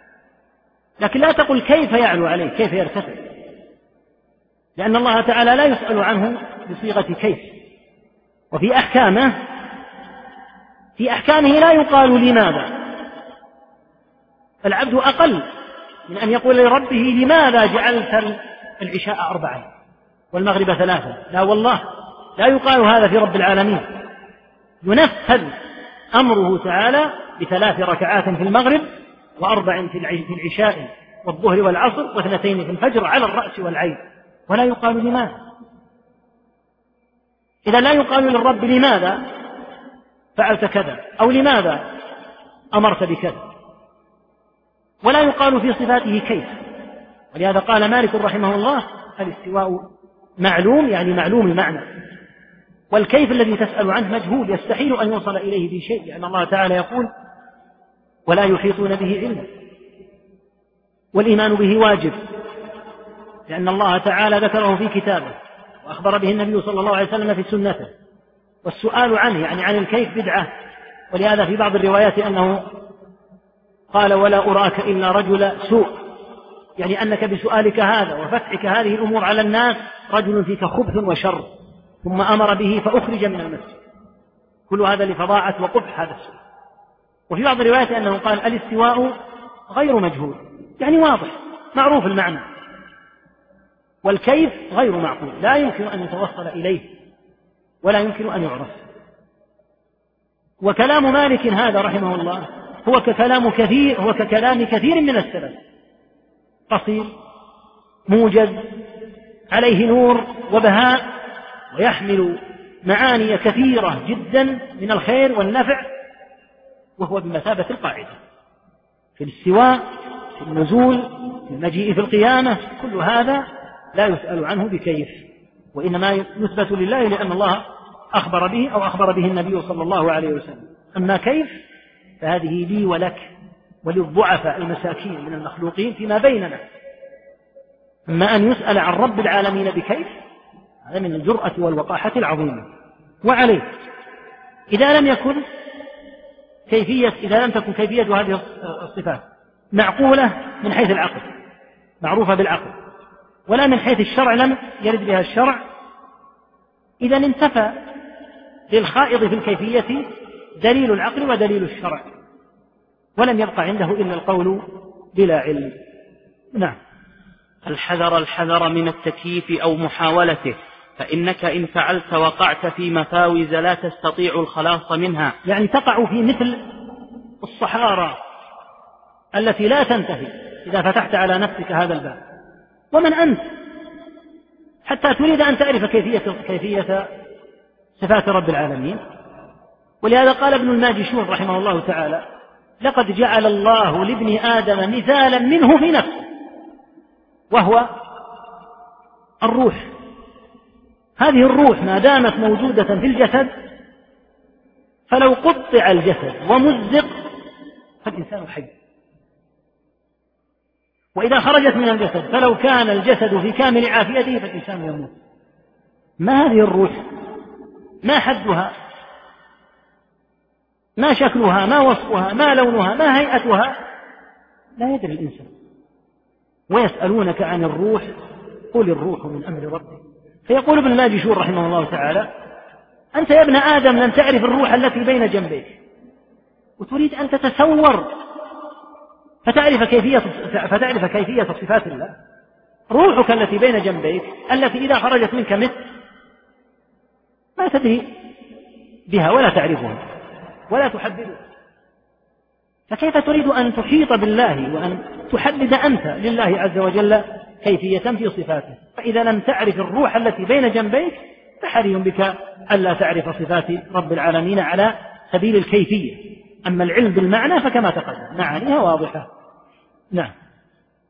لكن لا تقل كيف يعلو عليه كيف يرتفع؟ لأن الله تعالى لا يسأل عنه بصيغة كيف. وفي أحكامه في أحكامه لا يقال لماذا. العبد أقل من أن يقول لربه لماذا جعلت العشاء أربعا والمغرب ثلاثا لا والله لا يقال هذا في رب العالمين. ينفذ أمره تعالى بثلاث ركعات في المغرب وأربع في العشاء والظهر والعصر واثنتين في الفجر على الرأس والعين. ولا يقال لماذا. إذا لا يقال للرب لماذا فعلت كذا؟ أو لماذا أمرت بكذا؟ ولا يقال في صفاته كيف. ولهذا قال مالك رحمه الله الاستواء معلوم يعني معلوم المعنى. والكيف الذي تسأل عنه مجهول يستحيل أن يوصل إليه بشيء لأن الله تعالى يقول ولا يحيطون به علما والإيمان به واجب لأن الله تعالى ذكره في كتابه. وأخبر به النبي صلى الله عليه وسلم في سنته. والسؤال عنه يعني عن الكيف بدعة. ولهذا في بعض الروايات أنه قال ولا أراك إلا رجل سوء. يعني أنك بسؤالك هذا وفتحك هذه الأمور على الناس رجل فيك خبث وشر ثم أمر به فأخرج من المسجد. كل هذا لفظاعة وقبح هذا السؤال. وفي بعض الروايات أنه قال الاستواء غير مجهول. يعني واضح معروف المعنى. والكيف غير معقول. لا يمكن أن يتوصل إليه ولا يمكن أن يعرف. وكلام مالك هذا رحمه الله هو ككلام كثير هو ككلام كثير من السلف. قصير موجز عليه نور وبهاء ويحمل معاني كثيرة جدا من الخير والنفع وهو بمثابة القاعدة. في الاستواء في النزول في المجيء في القيامة كل هذا لا يسأل عنه بكيف وإنما يثبت لله لأن الله أخبر به أو أخبر به النبي صلى الله عليه وسلم. أما كيف؟ فهذه لي ولك وللضعفاء المساكين من المخلوقين فيما بيننا. أما أن يسأل عن رب العالمين بكيف؟ هذا من الجرأة والوقاحة العظيمة. وعليه. إذا لم يكن كيفية إذا لم تكن كيفية هذه الصفات معقولة من حيث العقل معروفة بالعقل. ولا من حيث الشرع لم يرد بها الشرع. إذا انتفى للخائض في الكيفية دليل العقل ودليل الشرع ولم يبقى عنده إلا القول بلا علم. نعم. الحذر الحذر من التكييف أو محاولته فإنك إن فعلت وقعت في مفاوز لا تستطيع الخلاص منها. يعني تقع في مثل الصحارى التي لا تنتهي إذا فتحت على نفسك هذا الباب. ومن أنت؟ حتى تريد أن تعرف كيفية كيفية صفات رب العالمين. ولهذا قال ابن الماجشون رحمه الله تعالى لقد جعل الله لابن آدم مثالا منه في نفسه وهو الروح. هذه الروح ما دامت موجودة في الجسد فلو قطع الجسد ومزق فالإنسان حي. وإذا خرجت من الجسد فلو كان الجسد في كامل عافيته فالإنسان يموت. ما هذه الروح؟ ما حدها؟ ما شكلها؟ ما وصفها؟ ما لونها؟ ما هيئتها؟ لا يدري الإنسان. ويسألونك عن الروح قل الروح من أمر ربك. فيقول ابن ماجشون رحمه الله تعالى أنت يا ابن آدم لم تعرف الروح التي بين جنبيك. وتريد أن تتصور فتعرف كيفية فتعرف كيفية صفات الله. روحك التي بين جنبيك التي إذا خرجت منك مثل ما تدري بها ولا تعرفها ولا تحددها فكيف تريد أن تحيط بالله وأن تحدد أنت لله عز وجل كيفية في صفاته؟ فإذا لم تعرف الروح التي بين جنبيك فحري بك ألا تعرف صفات رب العالمين على سبيل الكيفية. أما العلم بالمعنى فكما تقدم معانيها واضحة. نعم.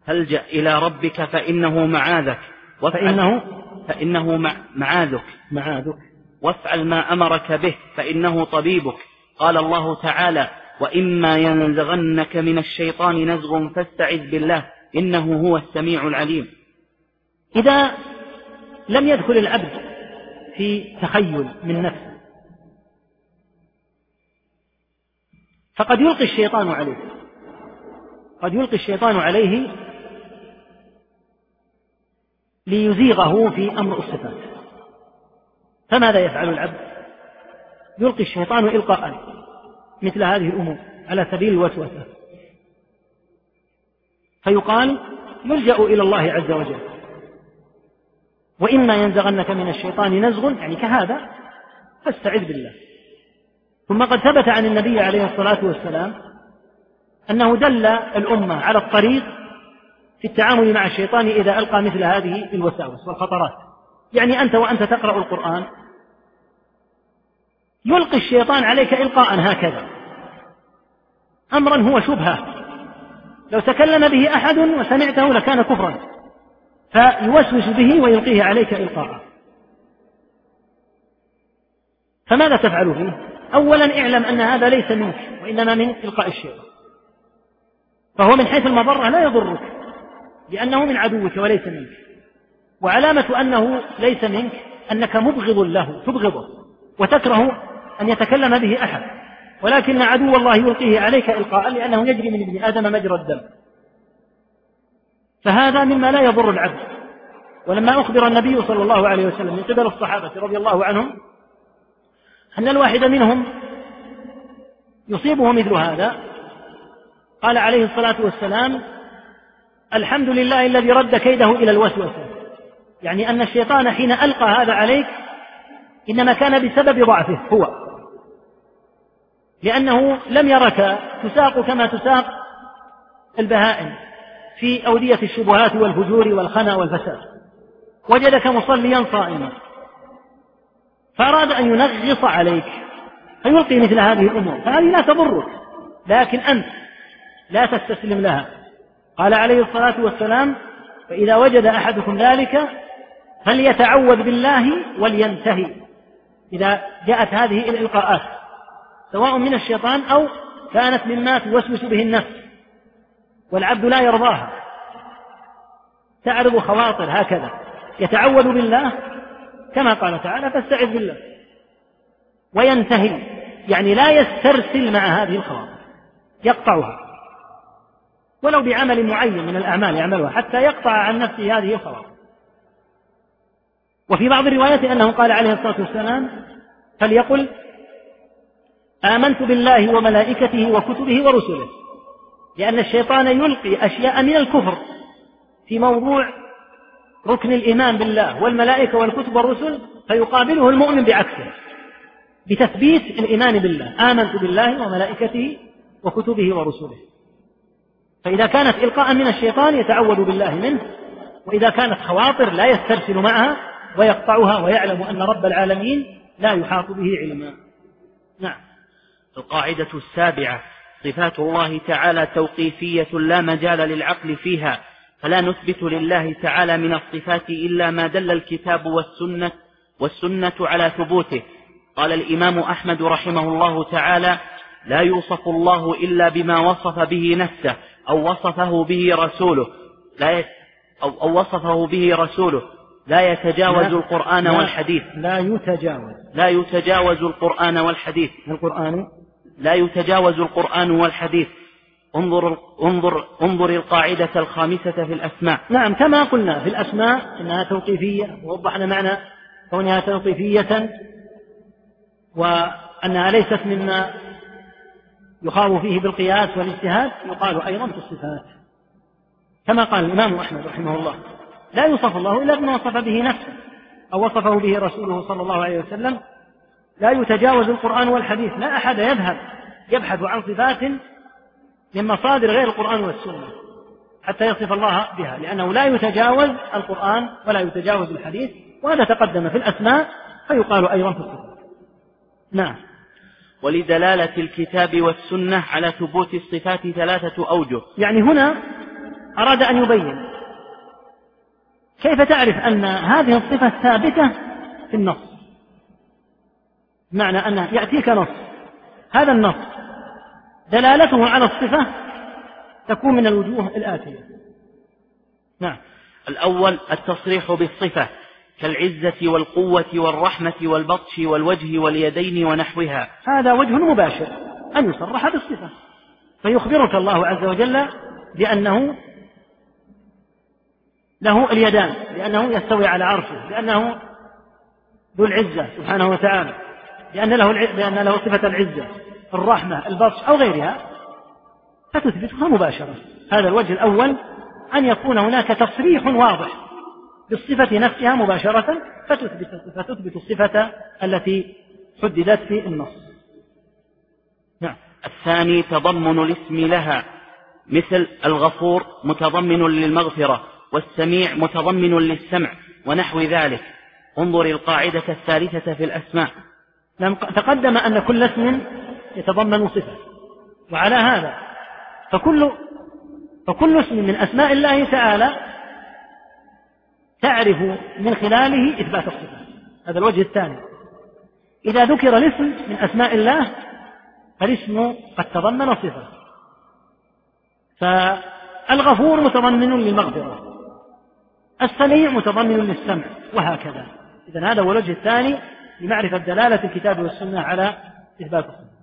فالجأ إلى ربك فإنه معاذك. فإنه فإنه معاذك. معاذك. وافعل ما أمرك به فإنه طبيبك. قال الله تعالى وإما ينزغنك من الشيطان نزغ فاستعذ بالله إنه هو السميع العليم. إذا لم يدخل العبد في تخيل من نفسه فقد يلقي الشيطان عليه. قد يلقي الشيطان عليه ليزيغه في أمر الصفات. فماذا يفعل العبد؟ يلقي الشيطان إلقاء مثل هذه الأمور على سبيل الوسوسة. فيقال يلجأ إلى الله عز وجل. وإما ينزغنك من الشيطان نزغ يعني كهذا فاستعذ بالله. ثم قد ثبت عن النبي عليه الصلاة والسلام أنه دل الأمة على الطريق في التعامل مع الشيطان إذا ألقى مثل هذه الوساوس والخطرات. يعني أنت وأنت تقرأ القرآن يلقي الشيطان عليك إلقاء هكذا. أمرا هو شبهة. لو تكلم به أحد وسمعته لكان كفرا. فيوسوس به ويلقيه عليك إلقاء. فماذا تفعل فيه؟ أولا اعلم أن هذا ليس منك وإنما من إلقاء الشيطان. فهو من حيث المضرة لا يضرك لأنه من عدوك وليس منك. وعلامة أنه ليس منك أنك مبغض له تبغضه وتكره أن يتكلم به أحد. ولكن عدو الله يلقيه عليك إلقاء لأنه يجري من ابن آدم مجرى الدم. فهذا مما لا يضر العبد ولما أخبر النبي صلى الله عليه وسلم من قبل الصحابة رضي الله عنهم أن الواحد منهم يصيبه مثل هذا قال عليه الصلاة والسلام الحمد لله الذي رد كيده إلى الوسوسة. يعني أن الشيطان حين ألقى هذا عليك إنما كان بسبب ضعفه هو. لأنه لم يرك تساق كما تساق البهائم في أودية الشبهات والفجور والخنا والفساد. وجدك مصليا صائما. فأراد أن ينغص عليك فيلقي مثل هذه الأمور. فهذه لا تضرك لكن أنت لا تستسلم لها. قال عليه الصلاة والسلام فإذا وجد أحدكم ذلك فليتعوذ بالله ولينتهي. إذا جاءت هذه الإلقاءات سواء من الشيطان أو كانت مما توسوس به النفس والعبد لا يرضاها. تعرض خواطر هكذا. يتعوذ بالله كما قال تعالى فاستعذ بالله وينتهي. يعني لا يسترسل مع هذه الخواطر يقطعها. ولو بعمل معين من الأعمال يعملها حتى يقطع عن نفسه هذه الخواطر وفي بعض الروايات أنه قال عليه الصلاة والسلام فليقل آمنت بالله وملائكته وكتبه ورسله لأن الشيطان يلقي أشياء من الكفر في موضوع ركن الإيمان بالله والملائكة والكتب والرسل فيقابله المؤمن بعكسه بتثبيت الإيمان بالله. آمنت بالله وملائكته وكتبه ورسله. فإذا كانت إلقاء من الشيطان يتعوذ بالله منه وإذا كانت خواطر لا يسترسل معها ويقطعها ويعلم أن رب العالمين لا يحاط به علما. نعم. القاعدة السابعة صفات الله تعالى توقيفية لا مجال للعقل فيها فلا نثبت لله تعالى من الصفات إلا ما دل الكتاب والسنة والسنة على ثبوته. قال الإمام أحمد رحمه الله تعالى لا يوصف الله إلا بما وصف به نفسه أو وصفه به رسوله. لا أو, أو وصفه به رسوله. لا يتجاوز لا القرآن لا والحديث. لا يتجاوز. لا يتجاوز القرآن والحديث. القرآن؟ لا يتجاوز القرآن والحديث. انظر انظر انظر القاعدة الخامسة في الأسماء. نعم كما قلنا في الأسماء أنها توقيفية ووضحنا معنى كونها توقيفية وأنها ليست مما يخاض فيه بالقياس والاجتهاد يقال أيضا في الصفات. كما قال الإمام أحمد رحمه الله لا يوصف الله إلا بما وصف به نفسه أو وصفه به رسوله صلى الله عليه وسلم. لا يتجاوز القرآن والحديث لا أحد يذهب يبحث عن صفات من مصادر غير القرآن والسنة حتى يصف الله بها لأنه لا يتجاوز القرآن ولا يتجاوز الحديث وهذا تقدم في الأسماء فيقال أيضا في الصفات. نعم. ولدلالة الكتاب والسنة على ثبوت الصفات ثلاثة أوجه. يعني هنا أراد أن يبين. كيف تعرف أن هذه الصفة ثابتة في النص؟ معنى أن يأتيك نص. هذا النص دلالته على الصفة تكون من الوجوه الآتية. نعم. الأول التصريح بالصفة. كالعزة والقوة والرحمة والبطش والوجه واليدين ونحوها. هذا وجه مباشر أن يصرح بالصفة. فيخبرك الله عز وجل بأنه له اليدان لأنه يستوي على عرشه لأنه ذو العزة سبحانه وتعالى لأن له لأن له صفة العزة الرحمة البطش أو غيرها. فتثبتها مباشرة. هذا الوجه الأول أن يكون هناك تصريح واضح. بالصفة نفسها مباشرة فتثبت فتثبت الصفة التي حددت في النص. نعم. الثاني تضمن الاسم لها مثل الغفور متضمن للمغفرة والسميع متضمن للسمع ونحو ذلك انظر القاعدة الثالثة في الأسماء تقدم أن كل اسم يتضمن صفة وعلى هذا فكل فكل اسم من أسماء الله تعالى تعرف من خلاله إثبات الصفة هذا الوجه الثاني. إذا ذكر الاسم من أسماء الله فالاسم قد تضمن صفة فالغفور متضمن للمغفرة. السميع متضمن للسمع وهكذا. إذا هذا هو الوجه الثاني لمعرفة دلالة الكتاب والسنة على إثبات الصفة.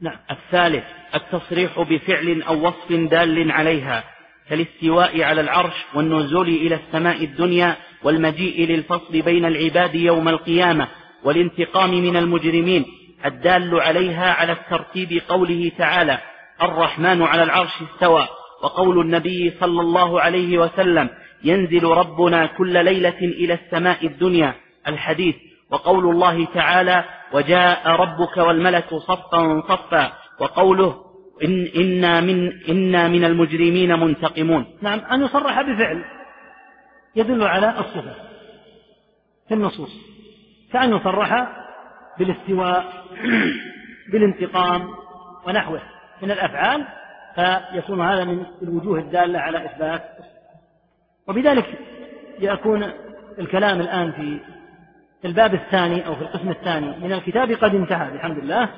نعم. الثالث التصريح بفعل أو وصف دال عليها. كالاستواء على العرش والنزول إلى السماء الدنيا والمجيء للفصل بين العباد يوم القيامة والانتقام من المجرمين الدال عليها على الترتيب قوله تعالى الرحمن على العرش استوى وقول النبي صلى الله عليه وسلم ينزل ربنا كل ليلة إلى السماء الدنيا الحديث. وقول الله تعالى وجاء ربك والملك صفا صفا وقوله إن إنا من إنا من المجرمين منتقمون. نعم أن يصرح بفعل يدل على الصفة في النصوص. كأن يصرح بالاستواء بالانتقام ونحوه. من الأفعال فيكون هذا من الوجوه الدالة على إثبات وبذلك يكون الكلام الآن في الباب الثاني أو في القسم الثاني من الكتاب قد انتهى بحمد الله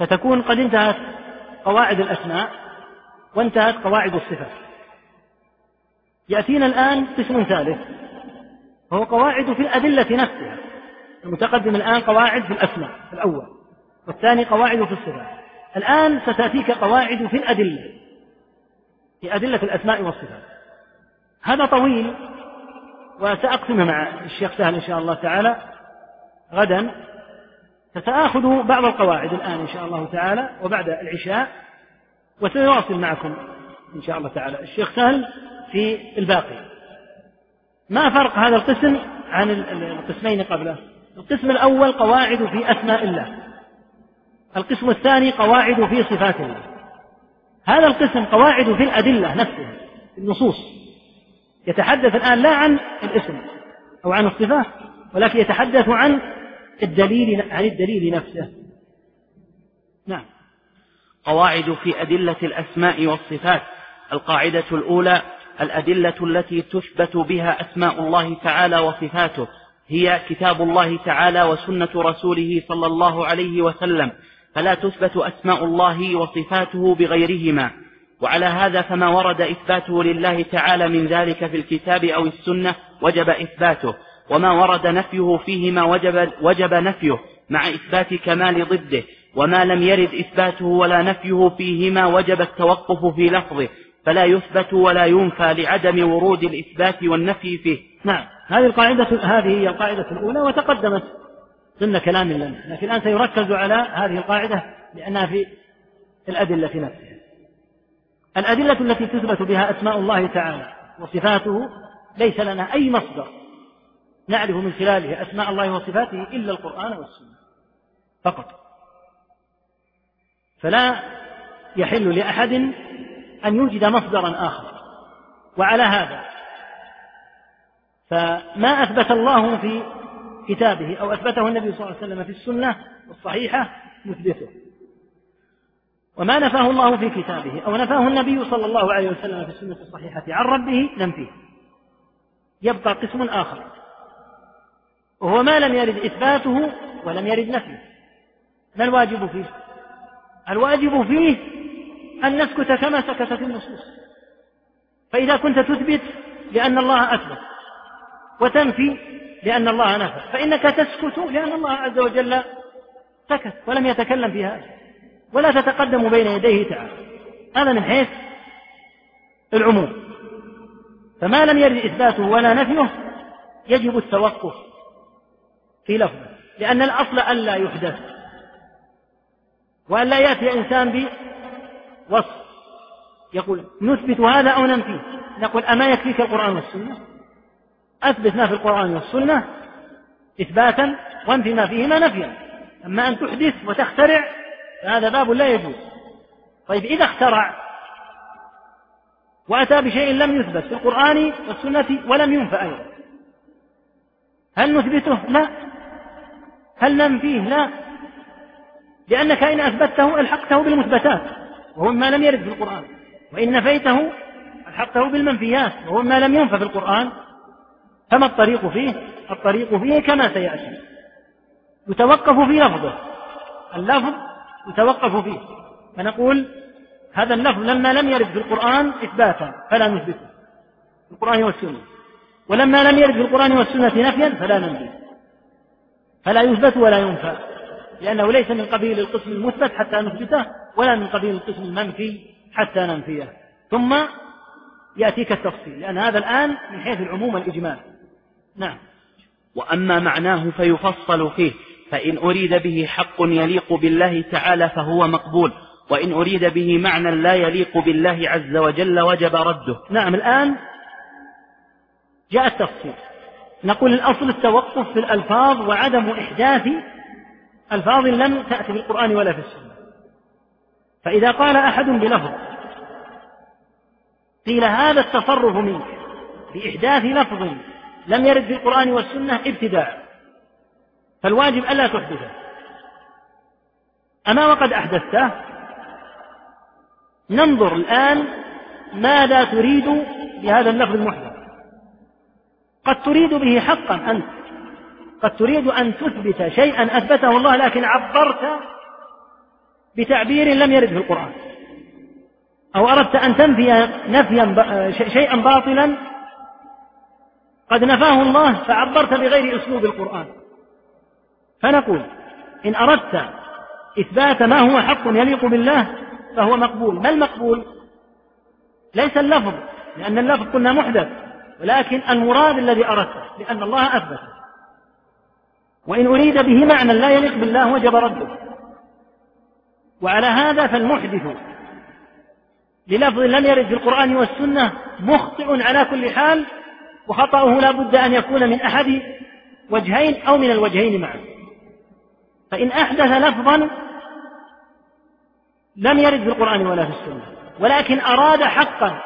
فتكون قد انتهت قواعد الأسماء وانتهت قواعد الصفات. يأتينا الآن قسم ثالث وهو قواعد في الأدلة نفسها. المتقدم الآن قواعد في الأسماء الأول والثاني قواعد في الصفات. الآن ستأتيك قواعد في الأدلة في أدلة الأسماء والصفات. هذا طويل وسأقسمه مع الشيخ سهل إن شاء الله تعالى غدا. فسآخذ بعض القواعد الآن إن شاء الله تعالى وبعد العشاء وسيواصل معكم إن شاء الله تعالى. الشيخ سهل في الباقي. ما فرق هذا القسم عن القسمين قبله؟ القسم الأول قواعد في أسماء الله. القسم الثاني قواعد في صفات الله. هذا القسم قواعد في الأدلة نفسها النصوص. يتحدث الآن لا عن الاسم أو عن الصفات ولكن يتحدث عن الدليل عن الدليل نفسه. نعم. قواعد في أدلة الأسماء والصفات. القاعدة الأولى الأدلة التي تثبت بها أسماء الله تعالى وصفاته. هي كتاب الله تعالى وسنة رسوله صلى الله عليه وسلم. فلا تثبت أسماء الله وصفاته بغيرهما. وعلى هذا فما ورد إثباته لله تعالى من ذلك في الكتاب أو السنة وجب إثباته. وما ورد نفيه فيهما وجب, وجب نفيه مع إثبات كمال ضده وما لم يرد إثباته ولا نفيه فيهما وجب التوقف في لفظه فلا يثبت ولا ينفى لعدم ورود الإثبات والنفي فيه. نعم. هذه القاعدة هذه هي القاعدة الأولى وتقدمت ضمن كلام لنا لكن الآن سيركز على هذه القاعدة لأنها في الأدلة في نفسها. الأدلة التي تثبت بها أسماء الله تعالى وصفاته ليس لنا أي مصدر. نعرف من خلاله أسماء الله وصفاته إلا القرآن والسنة فقط. فلا يحل لأحد أن يوجد مصدرا آخر. وعلى هذا فما أثبت الله في كتابه أو أثبته النبي صلى الله عليه وسلم في السنة الصحيحة نثبته وما نفاه الله في كتابه أو نفاه النبي صلى الله عليه وسلم في السنة الصحيحة عن ربه ننفيه. يبقى قسم آخر. وهو ما لم يرد إثباته ولم يرد نفيه. ما الواجب فيه؟ الواجب فيه أن نسكت كما سكتت النصوص. فإذا كنت تثبت لأن الله أثبت وتنفي لأن الله نفى. فإنك تسكت لأن الله عز وجل سكت ولم يتكلم في هذا ولا تتقدم بين يديه تعالى. هذا من حيث العموم. فما لم يرد إثباته ولا نفيه يجب التوقف. في لفظه. لأن الأصل ألا يحدث. وأن لا يأتي إنسان بوصف. يقول نثبت هذا أو ننفيه؟ نقول أما يكفيك القرآن والسنة؟ أثبت ما في القرآن والسنة إثباتا وانفي ما فيهما نفيا. أما أن تحدث وتخترع فهذا باب لا يجوز. طيب إذا اخترع وأتى بشيء لم يثبت في القرآن والسنة ولم ينفى أيضا هل نثبته؟ لا. هل ننفيه؟ لا. لأنك إن أثبته ألحقته بالمثبتات وهو ما لم يرد في القرآن. وإن نفيته ألحقته بالمنفيات وهو ما لم ينفى في القرآن. فما الطريق فيه؟ الطريق فيه كما سيأتي. يتوقف في لفظه. اللفظ يتوقف فيه. فنقول هذا اللفظ لما لم يرد في القرآن إثباتا فلا نثبته. في القرآن والسنة. ولما لم يرد في القرآن والسنة نفيا فلا ننفي فلا يثبت ولا ينفى لأنه ليس من قبيل القسم المثبت حتى نثبته ولا من قبيل القسم المنفي حتى ننفيه. ثم يأتيك التفصيل لأن هذا الآن من حيث العموم والإجمال. نعم. وأما معناه فيفصل فيه فإن أريد به حق يليق بالله تعالى فهو مقبول وإن أريد به معنى لا يليق بالله عز وجل وجب رده. نعم الآن جاء التفصيل. نقول الأصل التوقف في الألفاظ وعدم إحداث ألفاظ لم تأتي في القرآن ولا في السنة. فإذا قال أحد بلفظ قيل هذا التصرف منك بإحداث لفظ لم يرد في القرآن والسنة ابتداء فالواجب ألا تحدثه. أما وقد أحدثته ننظر الآن ماذا تريد بهذا اللفظ المحدث. قد تريد به حقا أنت. قد تريد أن تثبت شيئا أثبته الله لكن عبرت بتعبير لم يرد في القرآن. أو أردت أن تنفي نفيا شيئا باطلا قد نفاه الله فعبرت بغير أسلوب القرآن. فنقول إن أردت إثبات ما هو حق يليق بالله فهو مقبول. ما المقبول؟ ليس اللفظ لأن اللفظ قلنا محدث. ولكن المراد الذي أردته لأن الله أثبت وإن أريد به معنى لا يليق بالله وجب رده. وعلى هذا فالمحدث للفظ لم يرد في القرآن والسنة مخطئ على كل حال وخطأه لا بد أن يكون من أحد وجهين أو من الوجهين معا. فإن أحدث لفظا لم يرد في القرآن ولا في السنة. ولكن أراد حقا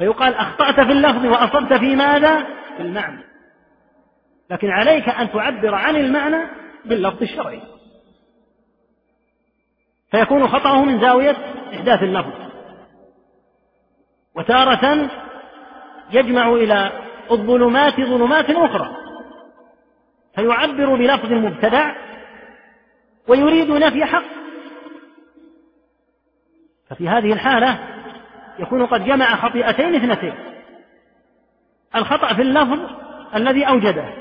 فيقال أخطأت في اللفظ وأصبت في ماذا؟ في المعنى. لكن عليك أن تعبر عن المعنى باللفظ الشرعي. فيكون خطأه من زاوية إحداث اللفظ. وتارة يجمع إلى الظلمات ظلمات أخرى. فيعبر بلفظ مبتدع ويريد نفي حق. ففي هذه الحالة يكون قد جمع خطيئتين اثنتين. الخطأ في اللفظ الذي أوجده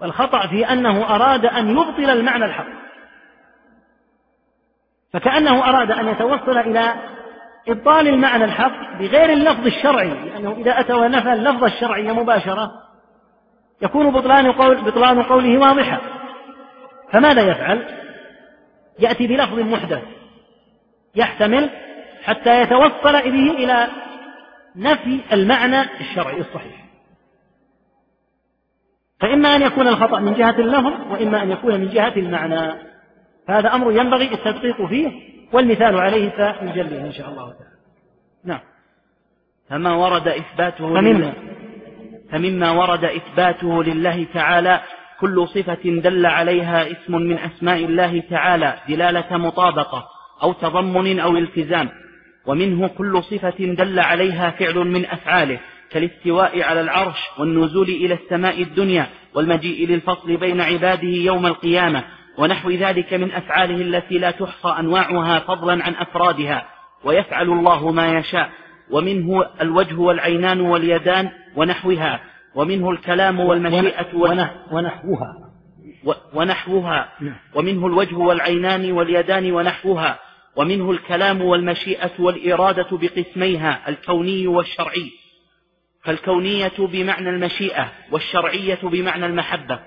والخطأ في أنه أراد أن يبطل المعنى الحق. فكأنه أراد أن يتوصل إلى إبطال المعنى الحق بغير اللفظ الشرعي لأنه إذا أتى ونفى اللفظ الشرعي مباشرة يكون بطلان, قول بطلان قوله واضحا فماذا يفعل؟ يأتي بلفظ محدث يحتمل حتى يتوصل به إلى نفي المعنى الشرعي الصحيح. فإما أن يكون الخطأ من جهة اللفظ وإما أن يكون من جهة المعنى. هذا أمر ينبغي التدقيق فيه والمثال عليه سنجليه إن شاء الله تعالى. نعم. فما ورد إثباته فمما؟ فمما ورد إثباته لله تعالى كل صفة دل عليها اسم من أسماء الله تعالى دلالة مطابقة أو تضمن أو التزام. ومنه كل صفة دل عليها فعل من أفعاله كالاستواء على العرش والنزول إلى السماء الدنيا والمجيء للفصل بين عباده يوم القيامة ونحو ذلك من أفعاله التي لا تحصى أنواعها فضلا عن أفرادها ويفعل الله ما يشاء ومنه الوجه والعينان واليدان ونحوها ومنه الكلام والمشيئة ونحوها ونحوها نعم. ومنه الوجه والعينان واليدان ونحوها ومنه الكلام والمشيئة والإرادة بقسميها الكوني والشرعي. فالكونية بمعنى المشيئة والشرعية بمعنى المحبة.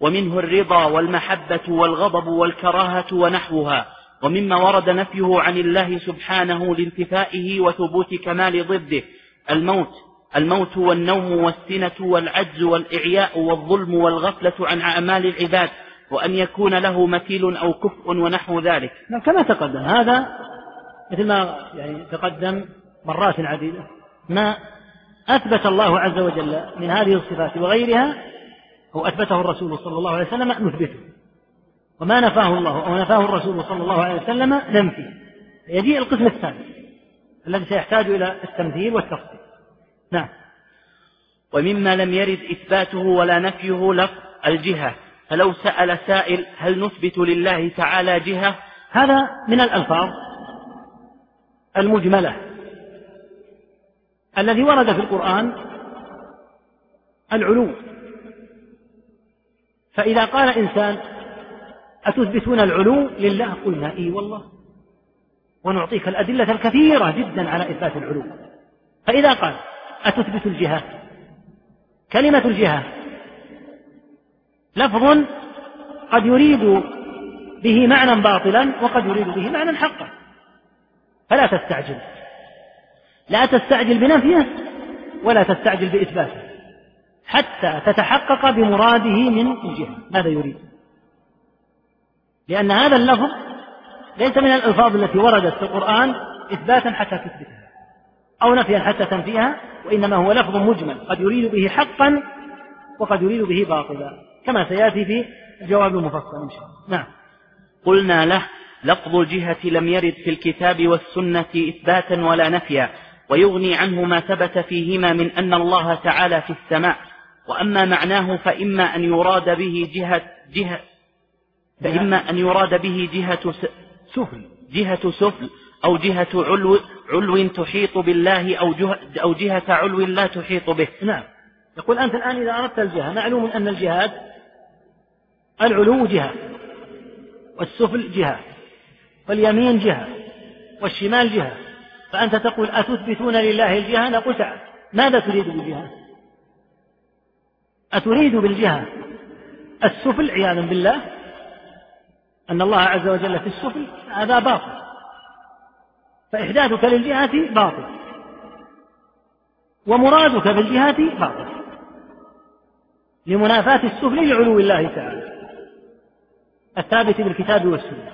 ومنه الرضا والمحبة والغضب والكراهة ونحوها. ومما ورد نفيه عن الله سبحانه لانتفائه وثبوت كمال ضده. الموت الموت والنوم والسنة والعجز والإعياء والظلم والغفلة عن أعمال العباد. وأن يكون له مثيل أو كفء ونحو ذلك. كما تقدم. هذا مثل ما يعني تقدم مرات عديدة. ما أثبت الله عز وجل من هذه الصفات وغيرها أو أثبته الرسول صلى الله عليه وسلم نثبته. وما نفاه الله أو نفاه الرسول صلى الله عليه وسلم ننفي. يجيء القسم الثاني الذي سيحتاج إلى التمثيل والتفصيل. نعم. ومما لم يرد إثباته ولا نفيه لفظ الجهة. فلو سأل سائل هل نثبت لله تعالى جهة هذا من الألفاظ المجملة. الذي ورد في القرآن العلو. فإذا قال إنسان أتثبتون العلو لله؟ قلنا إي والله. ونعطيك الأدلة الكثيرة جدا على إثبات العلو. فإذا قال أتثبت الجهة كلمة الجهة لفظ قد يريد به معنى باطلا وقد يريد به معنى حقا. فلا تستعجل. لا تستعجل بنفيه ولا تستعجل بإثباته. حتى تتحقق بمراده من الجهة. ماذا يريد؟ لأن هذا اللفظ ليس من الألفاظ التي وردت في القرآن إثباتا حتى تثبتها أو نفيا حتى تنفيها وإنما هو لفظ مجمل. قد يريد به حقا وقد يريد به باطلا. كما سيأتي في الجواب المفصل إن شاء الله. نعم. قلنا له لفظ الجهة لم يرد في الكتاب والسنة إثباتا ولا نفيا ويغني عنه ما ثبت فيهما من أن الله تعالى في السماء وأما معناه فإما أن يراد به جهة جهة فإما أن يراد به جهة سفل. جهة سفل أو جهة علو علو تحيط بالله أو جهة أو جهة علو لا تحيط به. نعم. يقول أنت الآن إذا أردت الجهة معلوم أن الجهاد العلو جهة والسفل جهة واليمين جهة والشمال جهة فأنت تقول أتثبتون لله الجهة نقول تعال ماذا تريد بالجهة أتريد بالجهة السفل؟ عياذا بالله. أن الله عز وجل في السفل هذا باطل. فإحداثك للجهة باطل. ومرادك بالجهة باطل. لمنافاة السفل لعلو الله تعالى. الثابت بالكتاب والسنة.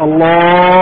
الله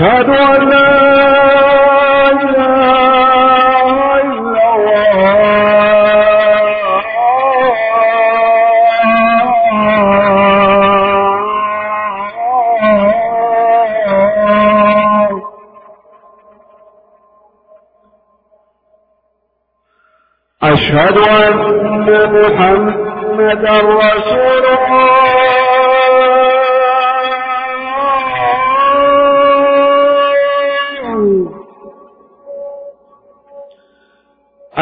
أشهد أن لا أشهد أن محمدا رسول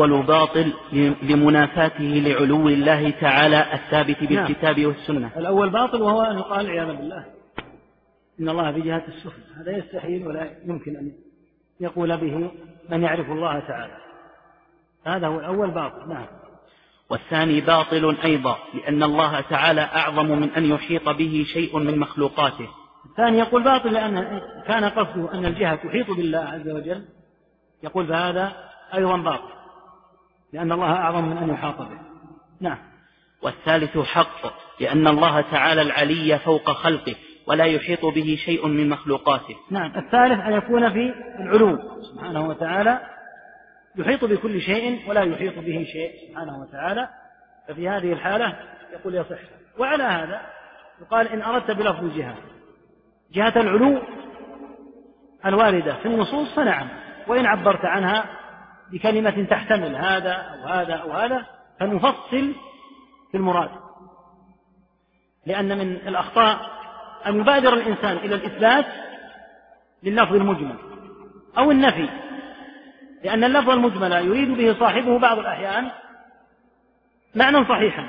فالأول باطل لمنافاته لعلو الله تعالى الثابت نعم. بالكتاب. والسنة. الأول باطل وهو أن يقال عياذا بالله. إن الله في جهة السفل هذا يستحيل ولا يمكن أن يقول به من يعرف الله تعالى. هذا هو الأول باطل. نعم. والثاني باطل أيضا لأن الله تعالى أعظم من أن يحيط به شيء من مخلوقاته. الثاني يقول باطل لأن كان قصده أن الجهة تحيط بالله عز وجل. يقول فهذا أيضا باطل. لأن الله أعظم من أن يحاط به. نعم. والثالث حق لأن الله تعالى العلي فوق خلقه ولا يحيط به شيء من مخلوقاته. نعم. الثالث أن يكون في العلو سبحانه وتعالى يحيط بكل شيء ولا يحيط به شيء سبحانه وتعالى. ففي هذه الحالة يقول يصح. وعلى هذا يقال إن أردت بلفظ الجهة جهة العلو الواردة في النصوص فنعم. وإن عبرت عنها بكلمة تحتمل هذا أو هذا أو هذا فنفصل في المراد. لأن من الأخطاء أن يبادر الإنسان إلى الإثبات لللفظ المجمل أو النفي لأن اللفظ المجمل يريد به صاحبه بعض الأحيان معنى صحيحا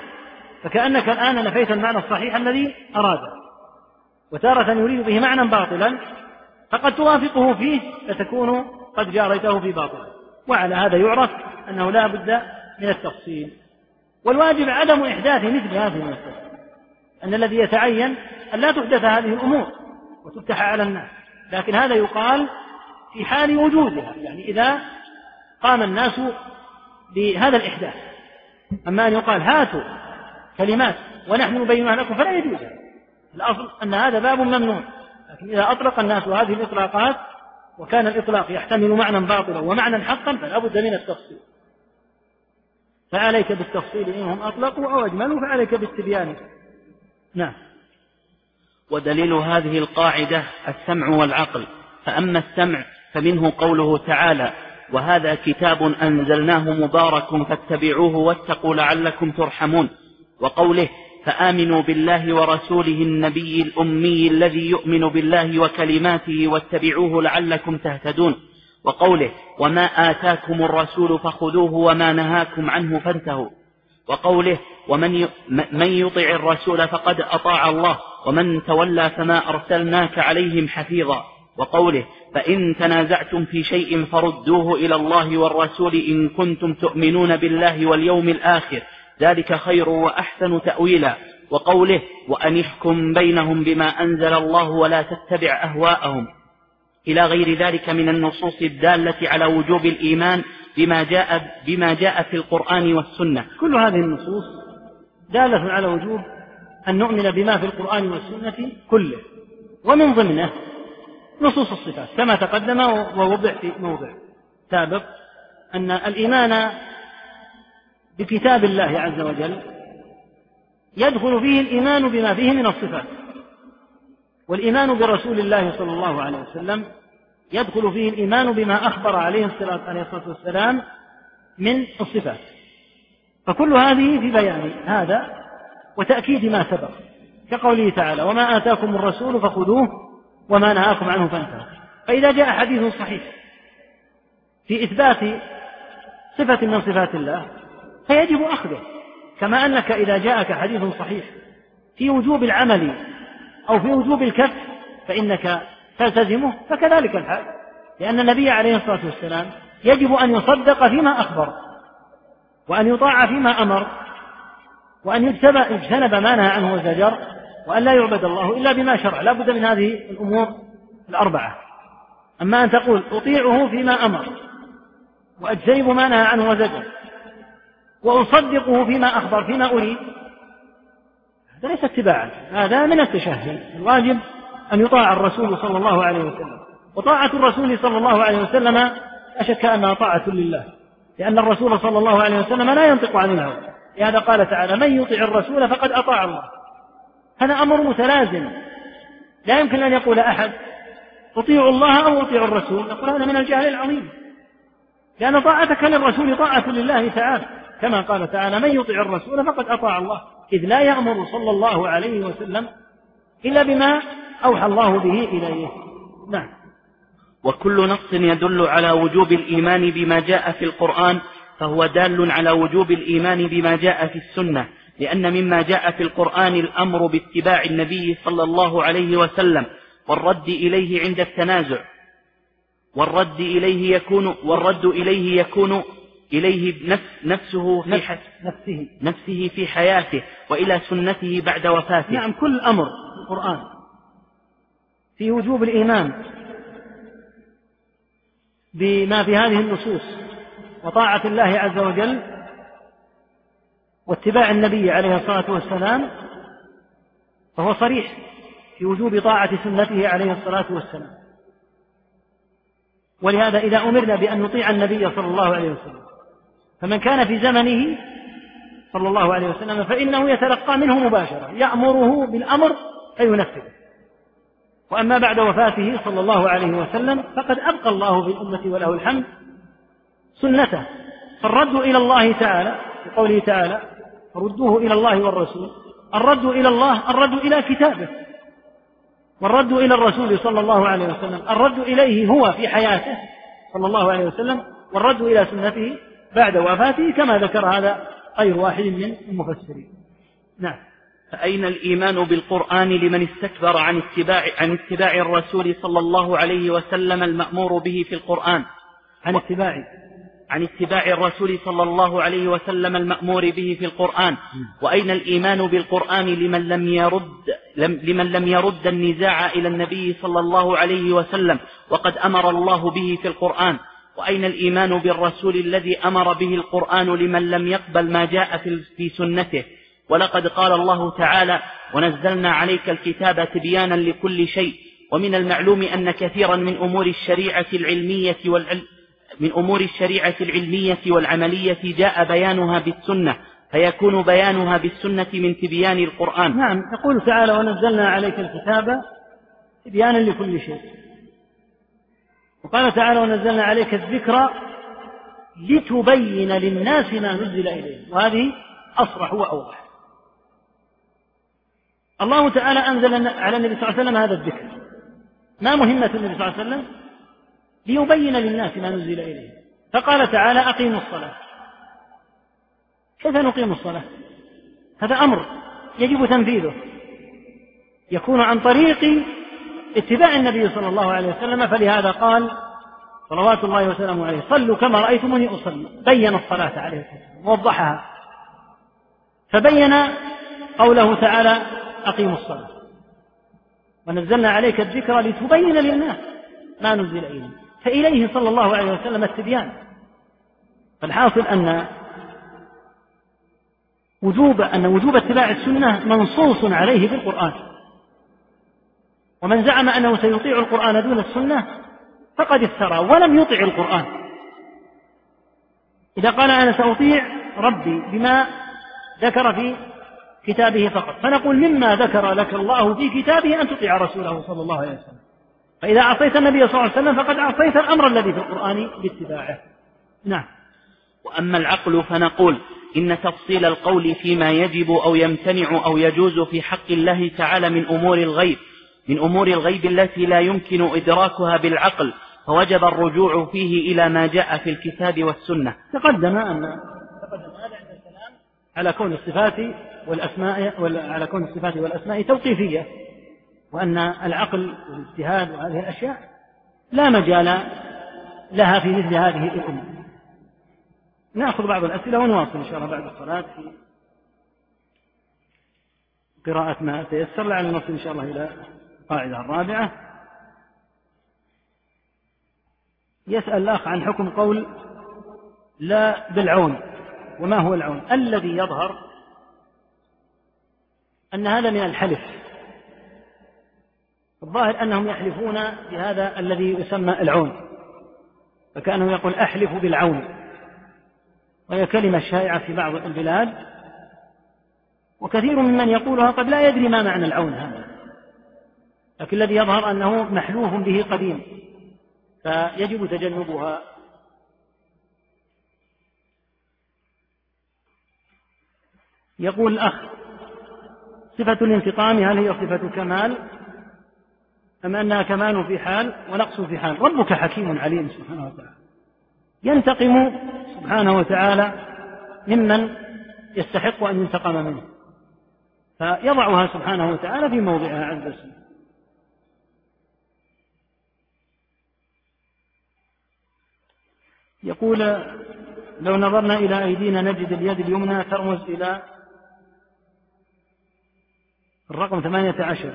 فكأنك الآن نفيت المعنى الصحيح الذي أراده وتارة يريد به معنى باطلا فقد توافقه فيه فتكون قد جاريته في باطل. وعلى هذا يعرف أنه لا بد من التفصيل. والواجب عدم إحداث مثل هذه المسألة أن الذي يتعين أن لا تحدث هذه الأمور وتفتح على الناس. لكن هذا يقال في حال وجودها يعني إذا قام الناس بهذا الإحداث. أما أن يقال هاتوا كلمات ونحن نبينها لكم فلا يجوز. الأصل أن هذا باب ممنوع لكن إذا أطلق الناس هذه الإطلاقات وكان الإطلاق يحتمل معنى باطلا ومعنى حقا فلا بد من التفصيل. فعليك بالتفصيل إنهم أطلقوا أو أجملوا فعليك بالتبيان. نعم. ودليل هذه القاعدة السمع والعقل. فأما السمع فمنه قوله تعالى وهذا كتاب أنزلناه مبارك فاتبعوه واتقوا لعلكم ترحمون وقوله فآمنوا بالله ورسوله النبي الأمي الذي يؤمن بالله وكلماته واتبعوه لعلكم تهتدون. وقوله وما آتاكم الرسول فخذوه وما نهاكم عنه فانتهوا. وقوله ومن من يطع الرسول فقد أطاع الله ومن تولى فما أرسلناك عليهم حفيظا. وقوله فإن تنازعتم في شيء فردوه إلى الله والرسول إن كنتم تؤمنون بالله واليوم الآخر ذلك خير وأحسن تأويلا وقوله وأن احكم بينهم بما أنزل الله ولا تتبع أهواءهم إلى غير ذلك من النصوص الدالة على وجوب الإيمان بما جاء بما جاء في القرآن والسنة. كل هذه النصوص دالة على وجوب أن نؤمن بما في القرآن والسنة كله ومن ضمنه نصوص الصفات كما تقدم ووضع في موضع سابق أن الإيمان بكتاب الله عز وجل يدخل فيه الإيمان بما فيه من الصفات. والإيمان برسول الله صلى الله عليه وسلم يدخل فيه الإيمان بما أخبر عليه الصلاة والسلام من الصفات. فكل هذه في بيان هذا وتأكيد ما سبق. كقوله تعالى وما آتاكم الرسول فخذوه وما نهاكم عنه فانتهوا. فإذا جاء حديث صحيح في إثبات صفة من صفات الله فيجب أخذه كما أنك إذا جاءك حديث صحيح في وجوب العمل أو في وجوب الكف فإنك تلتزمه فكذلك الحال. لأن النبي عليه الصلاة والسلام يجب أن يصدق فيما أخبر وأن يطاع فيما أمر وأن يجتنب ما نهى عنه وزجر وأن لا يعبد الله إلا بما شرع. لا بد من هذه الأمور الأربعة. أما أن تقول أطيعه فيما أمر وأجتنب ما نهى عنه وزجر وأصدقه فيما أخبر فيما أريد. هذا ليس اتباعا هذا من التشهي الواجب أن يطاع الرسول صلى الله عليه وسلم. وطاعة الرسول صلى الله عليه وسلم لا شك أنها طاعة لله لأن الرسول صلى الله عليه وسلم لا ينطق عن الهوى. لهذا قال تعالى من يطع الرسول فقد أطاع الله. هذا أمر متلازم. لا يمكن أن يقول أحد أطيع الله أو أطيع الرسول. نقول هذا من الجهل العظيم. لأن طاعتك للرسول طاعة لله تعالى. كما قال تعالى من يطع الرسول فقد أطاع الله. إذ لا يأمر صلى الله عليه وسلم إلا بما أوحى الله به إليه. نعم. وكل نص يدل على وجوب الإيمان بما جاء في القرآن فهو دال على وجوب الإيمان بما جاء في السنة لأن مما جاء في القرآن الأمر باتباع النبي صلى الله عليه وسلم والرد إليه عند التنازع والرد إليه يكون والرد إليه يكون إليه نفس نفسه في نفسه. نفسه في حياته وإلى سنته بعد وفاته. نعم كل أمر في القرآن. في وجوب الإيمان بما في هذه النصوص وطاعة الله عز وجل واتباع النبي عليه الصلاة والسلام فهو صريح في وجوب طاعة سنته عليه الصلاة والسلام. ولهذا إذا أمرنا بأن نطيع النبي صلى الله عليه وسلم فمن كان في زمنه صلى الله عليه وسلم فإنه يتلقى منه مباشرة يأمره بالأمر فينفذه وأما بعد وفاته صلى الله عليه وسلم فقد أبقى الله في الأمة وله الحمد سنته. فالرد إلى الله تعالى في قوله تعالى ردوه إلى الله والرسول. الرد إلى الله الرد إلى كتابه. والرد إلى الرسول صلى الله عليه وسلم الرد إليه هو في حياته صلى الله عليه وسلم والرد إلى سنته بعد وفاته كما ذكر هذا غير واحد من المفسرين. نعم. فأين الإيمان بالقرآن لمن استكبر عن اتباع عن اتباع الرسول صلى الله عليه وسلم المأمور به في القرآن؟ عن اتباع. عن اتباع الرسول صلى الله عليه وسلم المأمور به في القرآن. وأين الإيمان بالقرآن لمن لم يرد لمن لم يرد النزاع إلى النبي صلى الله عليه وسلم؟ وقد أمر الله به في القرآن. وأين الإيمان بالرسول الذي أمر به القرآن لمن لم يقبل ما جاء في سنته؟ ولقد قال الله تعالى ونزلنا عليك الكتاب تبيانا لكل شيء ومن المعلوم أن كثيرا من أمور الشريعة العلمية والعلم من أمور الشريعة العلمية والعملية جاء بيانها بالسنة فيكون بيانها بالسنة من تبيان القرآن. نعم يقول تعالى ونزلنا عليك الكتاب تبيانا لكل شيء. وقال تعالى ونزلنا عليك الذكر لتبين للناس ما نزل إليه وهذه أصرح وأوضح. الله تعالى أنزل على النبي صلى الله عليه وسلم هذا الذكر. ما مهمة النبي صلى الله عليه وسلم؟ ليبين للناس ما نزل إليه فقال تعالى أقيموا الصلاة. كيف نقيم الصلاة؟ هذا أمر يجب تنفيذه. يكون عن طريق اتباع النبي صلى الله عليه وسلم فلهذا قال صلوات الله وسلامه عليه صلوا كما رأيتموني أصلي. بين الصلاة عليه السلام ووضحها فبين قوله تعالى أقيموا الصلاة. ونزلنا عليك الذكر لتبين للناس ما نزل إليه فإليه صلى الله عليه وسلم التبيان. فالحاصل أن وجوب أن وجوب اتباع السنة منصوص عليه في القرآن ومن زعم أنه سيطيع القرآن دون السنة فقد افترى ولم يطع القرآن. إذا قال أنا سأطيع ربي بما ذكر في كتابه فقط. فنقول مما ذكر لك الله في كتابه أن تطيع رسوله صلى الله عليه وسلم. فإذا عصيت النبي صلى الله عليه وسلم فقد عصيت الأمر الذي في القرآن باتباعه. نعم. وأما العقل فنقول إن تفصيل القول فيما يجب أو يمتنع أو يجوز في حق الله تعالى من أمور الغيب من أمور الغيب التي لا يمكن إدراكها بالعقل فوجب الرجوع فيه إلى ما جاء في الكتاب والسنة. تقدم أن تقدم هذا عند الكلام على كون الصفات والأسماء على كون الصفات والأسماء توقيفية وأن العقل والاجتهاد وهذه الأشياء لا مجال لها في مثل هذه الأمور نأخذ بعض الأسئلة ونواصل إن شاء الله بعد الصلاة في قراءة ما تيسر لعل نصل إن شاء الله إلى القاعدة الرابعة. يسأل الأخ عن حكم قول لا بالعون. وما هو العون؟ الذي يظهر أن هذا من الحلف. الظاهر أنهم يحلفون بهذا الذي يسمى العون. فكأنه يقول أحلف بالعون. وهي كلمة شائعة في بعض البلاد. وكثير ممن يقولها قد لا يدري ما معنى العون هذا. لكن الذي يظهر أنه محلوف به قديم فيجب تجنبها. يقول الأخ صفة الانتقام هل هي صفة كمال أم أنها كمال في حال ونقص في حال؟ ربك حكيم عليم سبحانه وتعالى. ينتقم سبحانه وتعالى ممن يستحق أن ينتقم منه. فيضعها سبحانه وتعالى في موضعها عز وجل. يقول لو نظرنا إلى أيدينا نجد اليد اليمنى ترمز إلى الرقم ثمانية عشر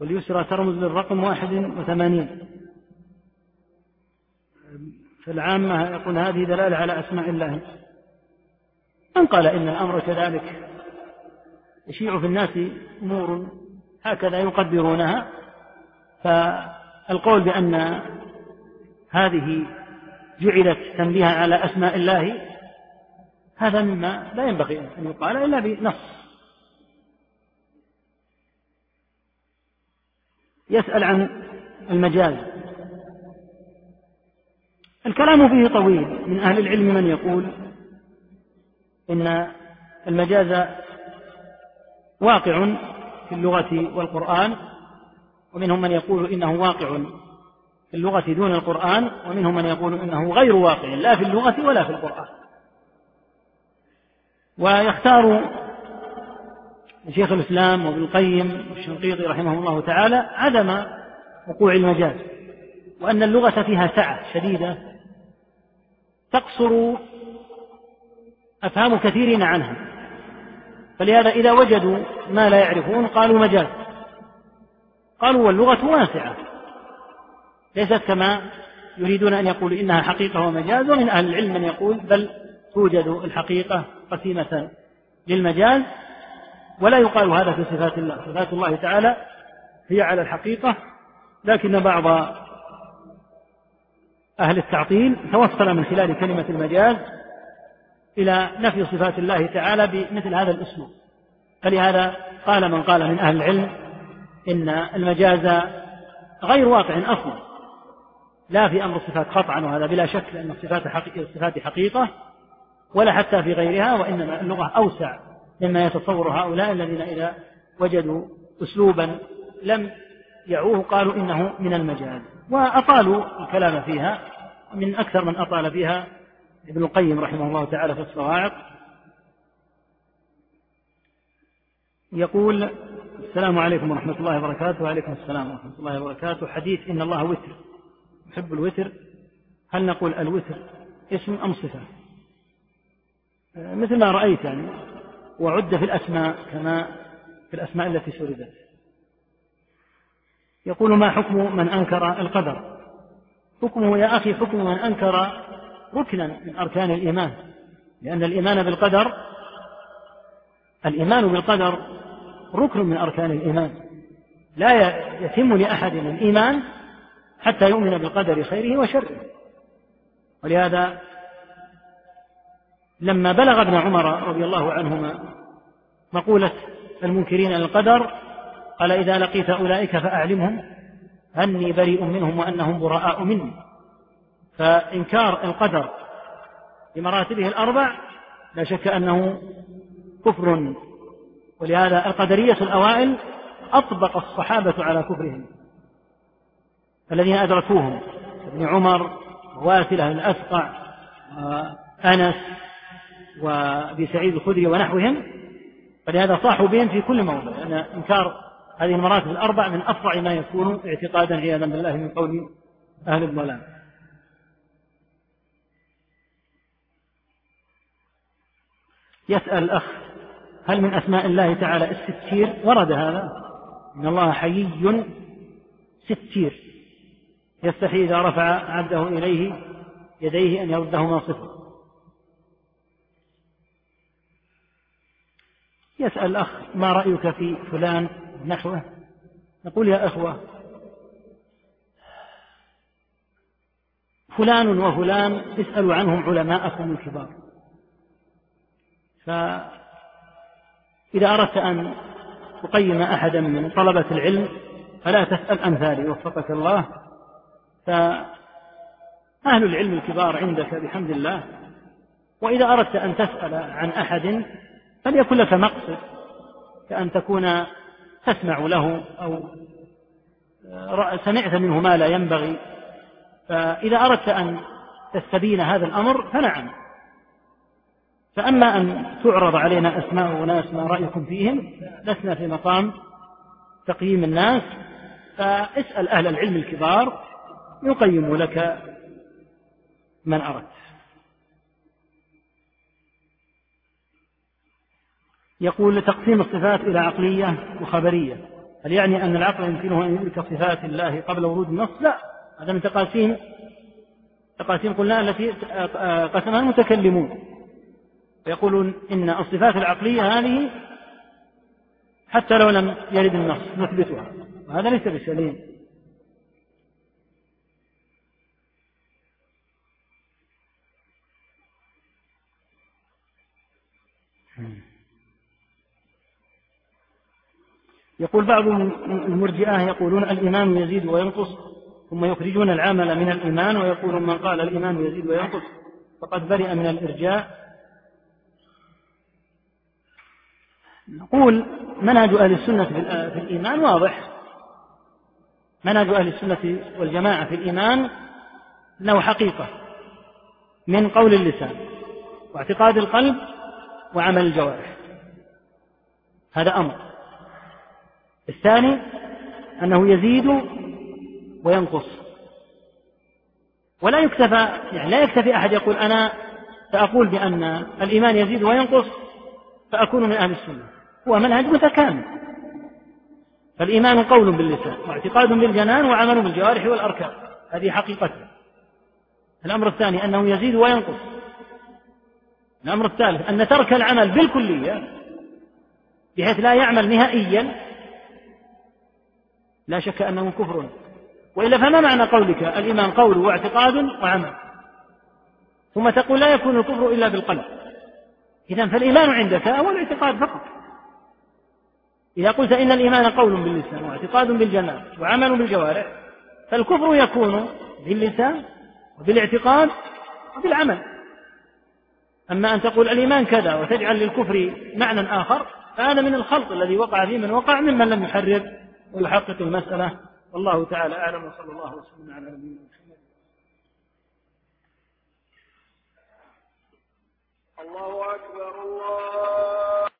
واليسرى ترمز للرقم واحد وثمانين. فالعامة يقول هذه دلالة على أسماء الله. من قال إن الأمر كذلك؟ يشيع في الناس أمور هكذا يقدرونها. فالقول بأن هذه جعلت تنبيها على أسماء الله هذا مما لا ينبغي أن يقال إلا بنص. يسأل عن المجاز. الكلام فيه طويل. من أهل العلم من يقول إن المجاز واقع في اللغة والقرآن ومنهم من يقول إنه واقع في اللغة دون القرآن ومنهم من يقول إنه غير واقع لا في اللغة ولا في القرآن. ويختار شيخ الإسلام وابن القيم والشنقيطي رحمه الله تعالى عدم وقوع المجاز وأن اللغة فيها سعة شديدة تقصر أفهام كثيرين عنها. فلهذا إذا وجدوا ما لا يعرفون قالوا مجاز قالوا واللغة واسعة. ليست كما يريدون أن يقولوا إنها حقيقة ومجاز ومن أهل العلم من يقول بل توجد الحقيقة قسيمة للمجاز ولا يقال هذا في صفات الله. صفات الله تعالى هي على الحقيقة لكن بعض أهل التعطيل توصل من خلال كلمة المجاز إلى نفي صفات الله تعالى بمثل هذا الأسلوب فلهذا قال من قال من أهل العلم إن المجاز غير واقع أصلا. لا في أمر الصفات قطعا وهذا بلا شك لأن الصفات حقيقة, الصفات حقيقة ولا حتى في غيرها وإنما اللغة أوسع مما يتصور هؤلاء الذين إذا وجدوا أسلوبا لم يعوه قالوا إنه من المجاز وأطالوا الكلام فيها من أكثر من أطال فيها ابن القيم رحمه الله تعالى في الصواعق. يقول السلام عليكم ورحمة الله وبركاته وعليكم السلام ورحمة الله وبركاته. حديث إن الله وتر. يحب الوتر هل نقول الوتر اسم أم صفة؟ مثل ما رأيت يعني وعد في الأسماء كما في الأسماء التي سردت. يقول ما حكم من أنكر القدر؟ حكمه يا أخي حكم من أنكر ركنا من أركان الإيمان لأن الإيمان بالقدر الإيمان بالقدر ركن من أركان الإيمان. لا يتم لأحد الإيمان حتى يؤمن بالقدر خيره وشره. ولهذا لما بلغ ابن عمر رضي الله عنهما مقولة المنكرين للقدر قال إذا لقيت أولئك فأعلمهم أني بريء منهم وأنهم براء مني. فإنكار القدر بمراتبه الأربع لا شك أنه كفر ولهذا القدرية الأوائل أطبق الصحابة على كفرهم. الذين أدركوهم ابن عمر وواثلة الأسقع وأنس وأبي سعيد الخدري ونحوهم فلهذا صاحوا بهم في كل موضع لأن إنكار هذه المراتب الأربع من أفظع ما يكون اعتقادا عياذا بالله من قول أهل الضلال. يسأل الأخ هل من أسماء الله تعالى الستير؟ ورد هذا. إن الله حيي ستير. يستحي إذا رفع عبده إليه يديه أن يردهما صفر. يسأل الأخ ما رأيك في فلان نحوه؟ نقول يا أخوة فلان وفلان اسألوا عنهم علماءكم الكبار. فإذا أردت أن تقيم أحدا من طلبة العلم فلا تسأل أمثالي وفقك الله. فأهل العلم الكبار عندك بحمد الله وإذا أردت أن تسأل عن أحد فليكن لك مقصد كأن تكون تسمع له أو سمعت منه ما لا ينبغي. فإذا أردت أن تستبين هذا الأمر فنعم. فأما أن تعرض علينا أسماء أناس ما رأيكم فيهم لسنا في مقام تقييم الناس. فاسأل أهل العلم الكبار يقيم لك من أردت. يقول تقسيم الصفات إلى عقلية وخبرية. هل يعني أن العقل يمكنه أن يدرك صفات الله قبل ورود النص؟ لا. هذا من تقاسيم. تقاسيم قلنا التي قسمها المتكلمون. يقولون إن الصفات العقلية هذه حتى لو لم يرد النص نثبتها. وهذا ليس بسليم يقول بعض المرجئة يقولون الإيمان يزيد وينقص ثم يخرجون العمل من الإيمان ويقولون من قال الإيمان يزيد وينقص فقد برئ من الإرجاء. نقول منهج أهل السنة في الإيمان واضح. منهج أهل السنة والجماعة في الإيمان أنه حقيقة من قول اللسان واعتقاد القلب وعمل الجوارح. هذا أمر. الثاني أنه يزيد وينقص. ولا يكتفى يعني لا يكتفي أحد يقول أنا سأقول بأن الإيمان يزيد وينقص فأكون من أهل السنة. هو منهج متكامل. فالإيمان قول باللسان واعتقاد بالجنان وعمل بالجوارح والأركان. هذه حقيقته الأمر الثاني أنه يزيد وينقص. الأمر الثالث أن ترك العمل بالكلية بحيث لا يعمل نهائيا لا شك أنه كفر. وإلا فما معنى قولك؟ الإيمان قول واعتقاد وعمل. ثم تقول لا يكون الكفر إلا بالقلب. إذا فالإيمان عندك هو الاعتقاد فقط. إذا قلت إن الإيمان قول باللسان واعتقاد بالجنان وعمل بالجوارح فالكفر يكون باللسان وبالاعتقاد وبالعمل. أما أن تقول الإيمان كذا وتجعل للكفر معنى آخر فهذا من الخلط الذي وقع فيه من وقع ممن لم يحرر. ويحقق المسألة والله تعالى أعلم وصلى الله وسلم على نبينا محمد. الله أكبر الله